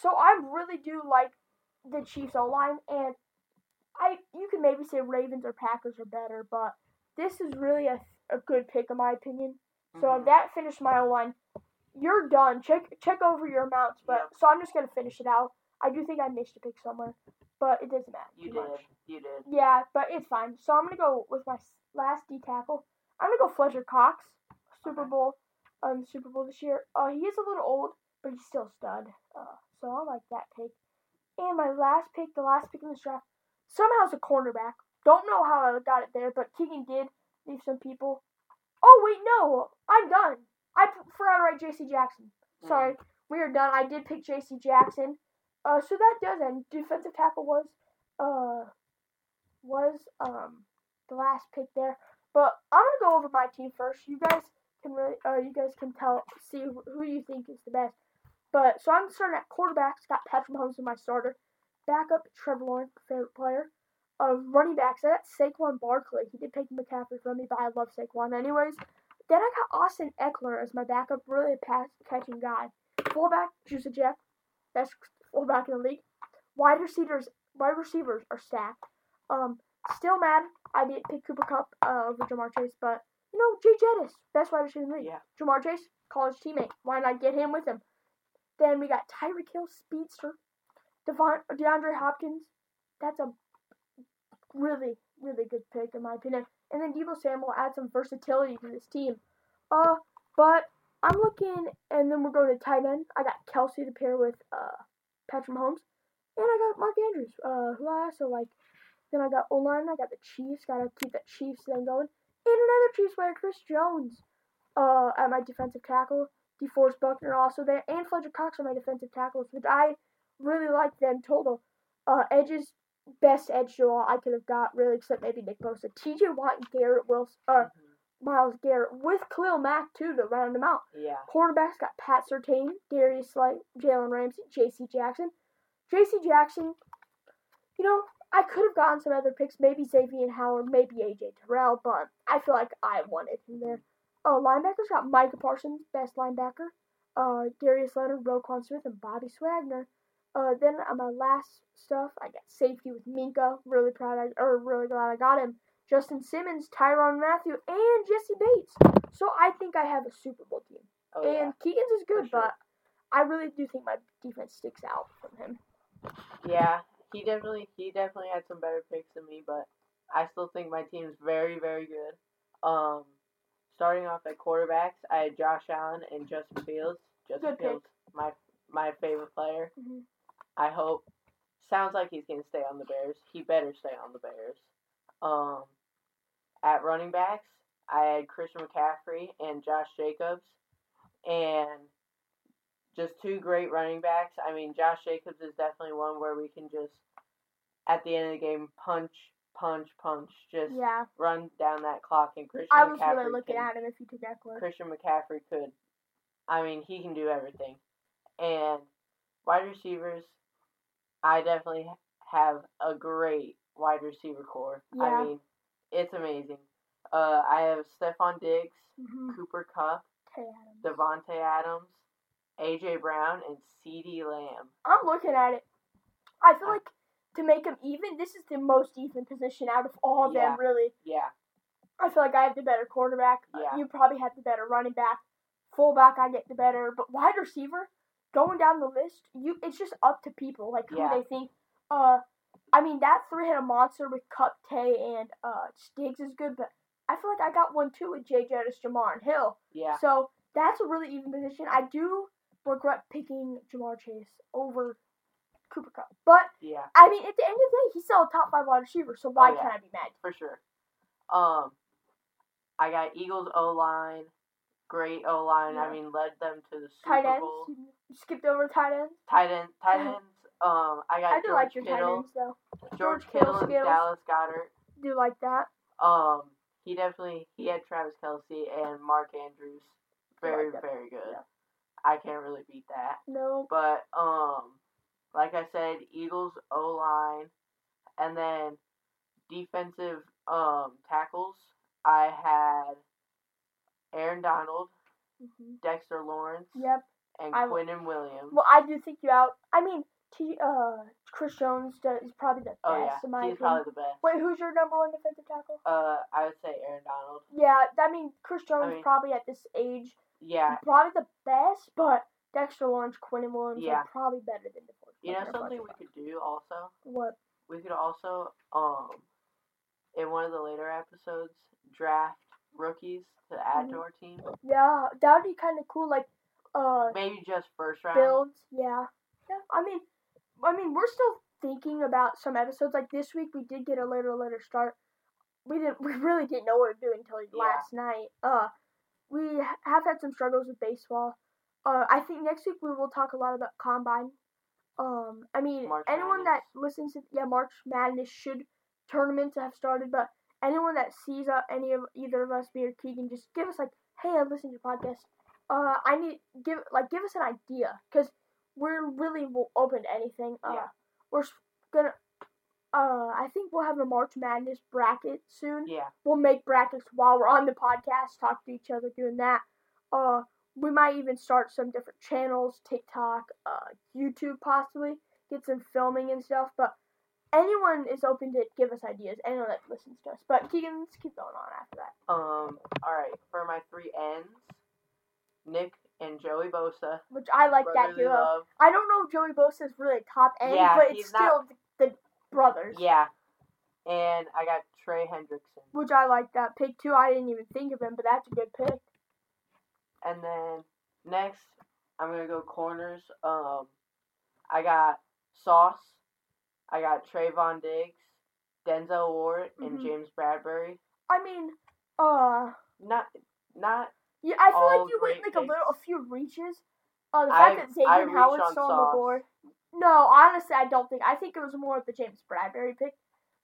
so I really do like the Chiefs O line, and I you can maybe say Ravens or Packers are better, but this is really a, a good pick in my opinion. So Mhm. that finished my O line. You're done. Check check over your amounts, but Yep. so I'm just gonna finish it out. I do think I missed a pick somewhere, but it doesn't matter You did. much. You did. Yeah, but it's fine. So I'm gonna go with my last D tackle. I'm gonna go Fletcher Cox, Super Okay. Bowl, um, Super Bowl this year. Uh, he is a little old, but he's still a stud. Uh, so I like that pick. And my last pick, the last pick in this draft, somehow is a cornerback. Don't know how I got it there, but Keegan did leave some people. Oh wait, no, I'm done. I forgot to write J.C. Jackson. Sorry, we are done. I did pick J.C. Jackson. Uh, so that does end. Defensive tackle was uh was um the last pick there. But I'm gonna go over my team first. You guys can really, uh, you guys can tell, see who, you think is the best. But so I'm starting at quarterbacks. Got Patrick Mahomes as my starter. Backup Trevor Lawrence, favorite player. Uh, running backs. I got Saquon Barkley. He did pick McCaffrey from me, but I love Saquon anyways. Then I got Austin Ekeler as my backup, really a pass catching guy. Fullback, Juicy Jeff, best fullback in the league. Wide receivers, wide receivers are stacked. Um, still mad I didn't pick Cooper Kupp uh, over Ja'Marr Chase, but you know Jay Jettis, best wide receiver in the league. Yeah. Ja'Marr Chase, college teammate. Why not get him with him? Then we got Tyreek Hill, speedster. Devon, DeAndre Hopkins, that's a really, really good pick in my opinion. And then Deebo Samuel add some versatility to this team. Uh, but I'm looking, and then we're going to tight end. I got Kelce to pair with uh, Patrick Mahomes, and I got Mark Andrews, uh, who I also like. Then I got O line. I got the Chiefs. Got to keep that Chiefs thing going. And another Chiefs player, Chris Jones, uh, at my defensive tackle. DeForest Buckner also there, and Fletcher Cox are my defensive tackles, which I really like them total. Uh, edges, best edge duel I could have got, really, except maybe Nick Bosa. TJ Watt and Garrett Wilson, uh. Myles Garrett, with Khalil Mack, too, to round them out. Yeah. Cornerbacks got Pat Surtain, Darius Slay, Jalen Ramsey, J.C. Jackson. J.C. Jackson, you know, I could have gotten some other picks, maybe Xavier and Howard, maybe A.J. Terrell, but I feel like I wanted him there. Oh, linebackers got Micah Parsons, best linebacker. Uh, Darius Leonard, Roquan Smith, and Bobby Swagner. Uh, then on my last stuff, I got safety with Minkah. Really proud, I, or really glad I got him. Justin Simmons, Tyrann Mathieu, and Jessie Bates. So I think I have a Super Bowl team. Oh yeah. and Keegan's is good, sure. but I really do think my defense sticks out from him. Yeah, he definitely he definitely had some better picks than me, but I still think my team's very very good. Um, starting off at quarterbacks, I had Josh Allen and Justin Fields. Justin Good pick. Fields, my my favorite player. Mhm. I hope. Sounds like he's gonna stay on the Bears. He better stay on the Bears. Um, at running backs, I had Christian McCaffrey and Josh Jacobs, and just two great running backs. I mean, Josh Jacobs is definitely one where we can just, at the end of the game, punch, punch, punch, just Yeah, run down that clock. And Christian I was McCaffrey really looking can, at him if you took Ekeler. Christian McCaffrey could. I mean, he can do everything. And wide receivers, I definitely have a great wide receiver core. Yeah. I mean, it's amazing. Uh, I have Stefon Diggs, Mm-hmm. Cooper Kupp, Tay Adams. Davante Adams, AJ Brown, and CeeDee Lamb. I'm looking at it. I feel like to make them even, this is the most even position out of all of Yeah. them, really. Yeah, I feel like I have the better quarterback. Uh, Yeah. You probably have the better running back. Fullback, I get the better. But wide receiver, going down the list, you it's just up to people, like who Yeah. they think. Uh, I mean, that three headed monster with Kupp, Tay, and uh, Stiggs is good, but I feel like I got one too with Jay Jettis, Ja'Marr, and Hill. yeah, So that's a really even position. I do regret picking Ja'Marr Chase over Cooper Kupp. But yeah, I mean, at the end of the day, he's still a top five wide receiver. So why Oh, yeah. can't I be mad? for sure. Um, I got Eagles O line, great O line. I mean, led them to the Super Tight ends. Bowl. You skipped over tight ends. Tight end, tight ends. Um, I got I do George like your tight ends though. George George Kittle, Kittle and. Dallas Goedert. Do like that. Um, he definitely he had Travis Kelce and Mark Andrews. Very like very good. Yeah. I can't really beat that. No. But um, like I said, Eagles O line, and then defensive um tackles. I had Aaron Donald, hmm Dexter Lawrence, Yep. and I- Quinnen Williams. Well, I do think you out. I mean, T, uh, Chris Jones does, is probably the oh best yeah, in my he's opinion. probably the best. Wait, who's your number one defensive tackle? Uh, I would say Aaron Donald. Yeah, I mean Chris Jones mean- probably at this age Yeah, probably the best, but Dexter Lawrence, Quinn Williams Yeah. are probably better than the fourth. you know something we could do also. What? We could also um, in one of the later episodes, draft rookies to add to Mhm. our team. Yeah, that would be kind of cool. Like, uh, Maybe just first round. builds. Yeah, yeah. I mean, I mean, we're still thinking about some episodes. Like this week, we did get a later, later start. We didn't. We really didn't know what we were doing until Yeah. last night. Uh, we have had some struggles with baseball. Uh, I think next week we will talk a lot about combine. Um, I mean, March anyone Madness. that listens to yeah March Madness should tournaments have started, but anyone that sees uh, any of either of us, me or Keegan, just give us like, hey, I listened to your podcast. Uh, I need give like give us an idea because we're really open to anything. Uh, Yeah. we're gonna. Uh, I think we'll have a March Madness bracket soon. Yeah, We'll make brackets while we're on the podcast, talk to each other, doing that. Uh, we might even start some different channels, TikTok, uh, YouTube, possibly get some filming and stuff. But anyone is open to give us ideas. Anyone that listens to us. But Keegan, let's keep going on after that. Um. All right. For my three ends, Nick and Joey Bosa. Which I like that duo. love. I don't know if Joey Bosa is really top end, Yeah, but it's still not- brothers. Yeah. And I got Trey Hendrickson. Which I like that pick too. I didn't even think of him, but that's a good pick. And then next, I'm gonna go corners. Um, I got Sauce. I got Trevon Diggs, Denzel Ward, and Mhm. James Bradberry. I mean, uh, Not, not. yeah, I feel like you went like a little, a few reaches. Uh, the I- fact that I Xavier reached Howard's still on the board. No, honestly, I don't think. I think it was more of the James Bradberry pick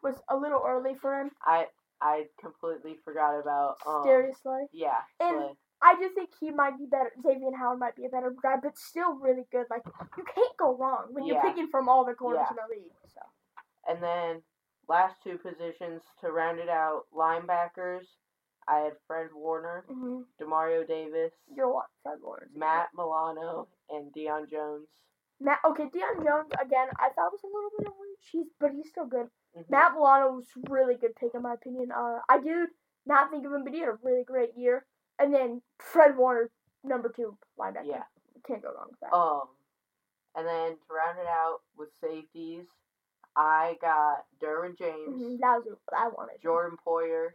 was a little early for him. I I completely forgot about. Um, Seriously, Yeah. And- Slay. I do think he might be better. Xavier Howard might be a better guy, but still really good. Like you can't go wrong when you're picking from all the corners Yeah. in the league. So. And then last two positions to round it out, linebackers. I had Fred Warner, hmm Demario Davis, You're what? Fred Lawrence. Matt Milano, and Deion Jones. Matt. Okay, Deion Jones again. I thought was a little bit of a reach, he's, but he's still good. Mhm. Matt Milano was a really good pick in my opinion. Uh, I do not think of him, but he had a really great year. And then Fred Warner, number two linebacker. Yeah. Can't go wrong with that. Um, and then to round it out with safeties, I got Derwin James, Mhm, That was what I wanted. Jordan Poyer,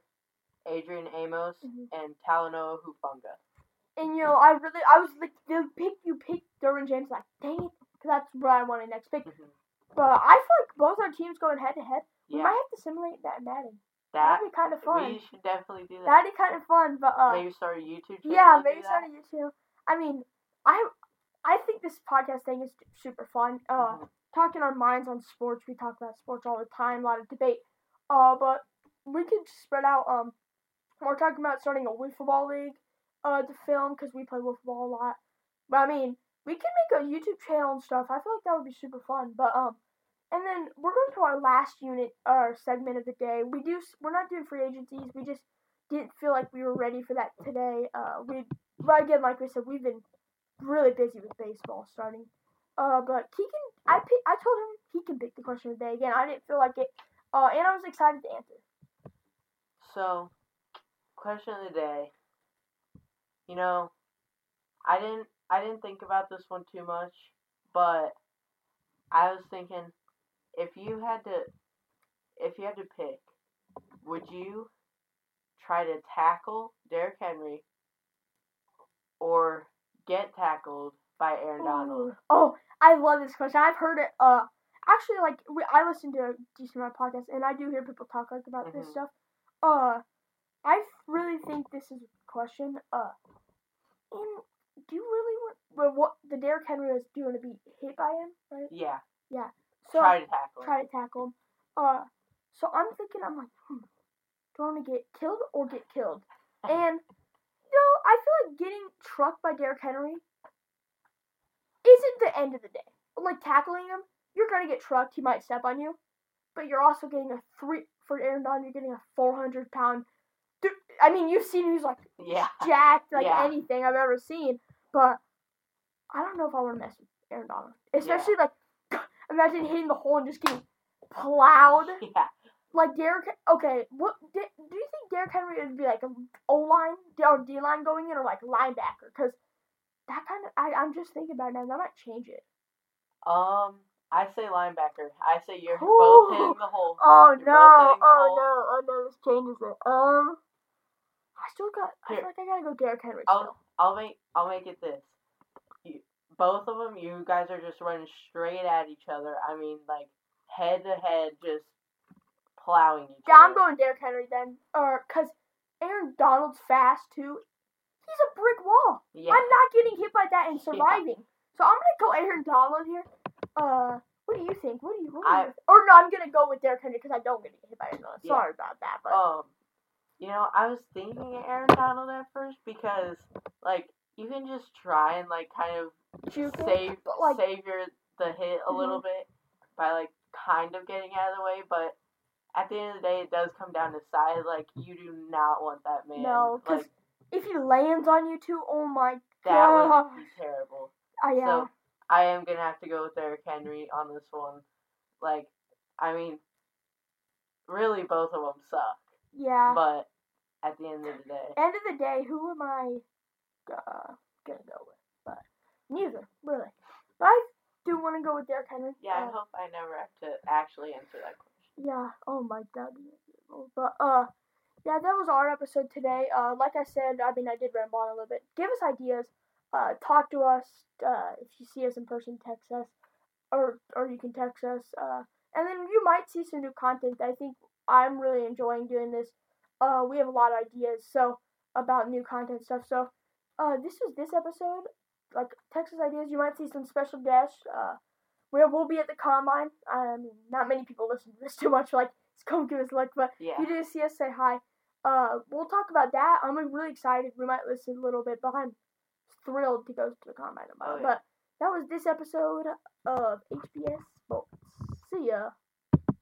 Adrian Amos, Mhm. and Talanoa Hufanga. And you know, I really, I was like, the pick you picked Derwin James, like, dang it, that's what I wanted next pick. Mhm. But I feel like both our teams going head to head. We Yeah, might have to simulate that in Madden. that That'd be kind of fun. we should definitely do that. That'd be kind of fun, but uh, maybe start a YouTube channel. yeah, maybe start a YouTube. I mean, I, I think this podcast thing is super fun. Uh, Mhm. talking our minds on sports. We talk about sports all the time, a lot of debate. Uh, but we could spread out. Um, we're talking about starting a wiffle ball league. Uh, to film because we play wiffle ball a lot. But I mean, we can make a YouTube channel and stuff. I feel like that would be super fun. But um, and then we're going to our last unit, our segment of the day. We do. We're not doing free agencies. We just didn't feel like we were ready for that today. Uh, we, but again, like we said, we've been really busy with baseball starting. Uh, but Keegan, I I told him he can pick the question of the day again. I didn't feel like it. Uh, and I was excited to answer. So, question of the day. You know, I didn't I didn't think about this one too much, but I was thinking if you had to if you had to pick, would you try to tackle Derrick Henry or get tackled by Aaron Donald? Oh, I love this question. I've heard it. Uh, actually, like I listen to a decent amount of podcasts, and I do hear people talk like about this Mhm. stuff. Uh, I really think this is a question. Uh, and do you really want? Well, what the Derrick Henry was doing to be hit by him, right? Yeah, Yeah. So try to tackle. him. try to tackle him. Uh, so I'm thinking, I'm like, hmm, do I want to get killed or get killed? And you know, I feel like getting trucked by Derrick Henry isn't the end of the day. Like tackling him, you're gonna get trucked. He might step on you, but you're also getting a three for Aaron Donald. You're getting a 400 pound. Dude, I mean, you've seen him. He's like Yeah. jacked like Yeah. anything I've ever seen. But I don't know if I want to mess with Aaron Donald, especially like imagine hitting the hole and just getting plowed Yeah. like Derrick. Okay, what do you think Derrick Henry would be like a O line or D line going in or like linebacker? Because that kind of I I'm just thinking about it now. That might change it. Um, I say linebacker. I say you're Ooh. both hitting the hole. Oh You're no! both hitting the Oh hole. no! Oh no! This changes it. Um, still got. I feel like I gotta go Derrick Henry I'll still. I'll make I'll make it this. You, both of them, you guys are just running straight at each other. I mean, like head to head, just plowing each Yeah, I'm going Derrick Henry then. Or cause Aaron Donald's fast too. He's a brick wall. Yeah. I'm not getting hit by that and surviving. So I'm gonna go Aaron Donald here. Uh, what do you think? What do you? What do I- or no, I'm gonna go with Derrick Henry because I don't get hit by Aaron Donald. Yeah. Sorry about that, but Um, you know, I was thinking of Aaron Donald at first because, like, you can just try and like kind of juke save but like save your the hit a little bit by like kind of getting out of the way, but at the end of the day, it does come down to size. Like, you do not want that man. No, 'cause like if he lands on you too, oh my that would god. be terrible. Uh, yeah. So I am gonna have to go with Derrick Henry on this one. Like, I mean, really, both of them suck. yeah. But at the end of the day, End of the day, who am I uh, gonna go with? But neither, really. But I do want to go with Derrick Henry. yeah, I Uh, hope I never have to actually answer that question. Yeah. Oh my god. But uh, yeah, that was our episode today. Uh, like I said, I mean, I did ramble on a little bit. Give us ideas. Uh, talk to us. Uh, if you see us in person, text us, or or you can text us. Uh, and then you might see some new content. I think I'm really enjoying doing this. Uh, we have a lot of ideas so about new content stuff. So, uh, this was this episode. Like Texas ideas. You might see some special guests. Uh, we will be at the combine. I mean, not many people listen to this too much. Like, just come give us a look. But Yeah. if you do see us, say hi. Uh, we'll talk about that. I'm really excited. We might listen a little bit, but I'm thrilled to go to the combine tomorrow. Oh, yeah. But that was this episode of HBS Sports. See ya.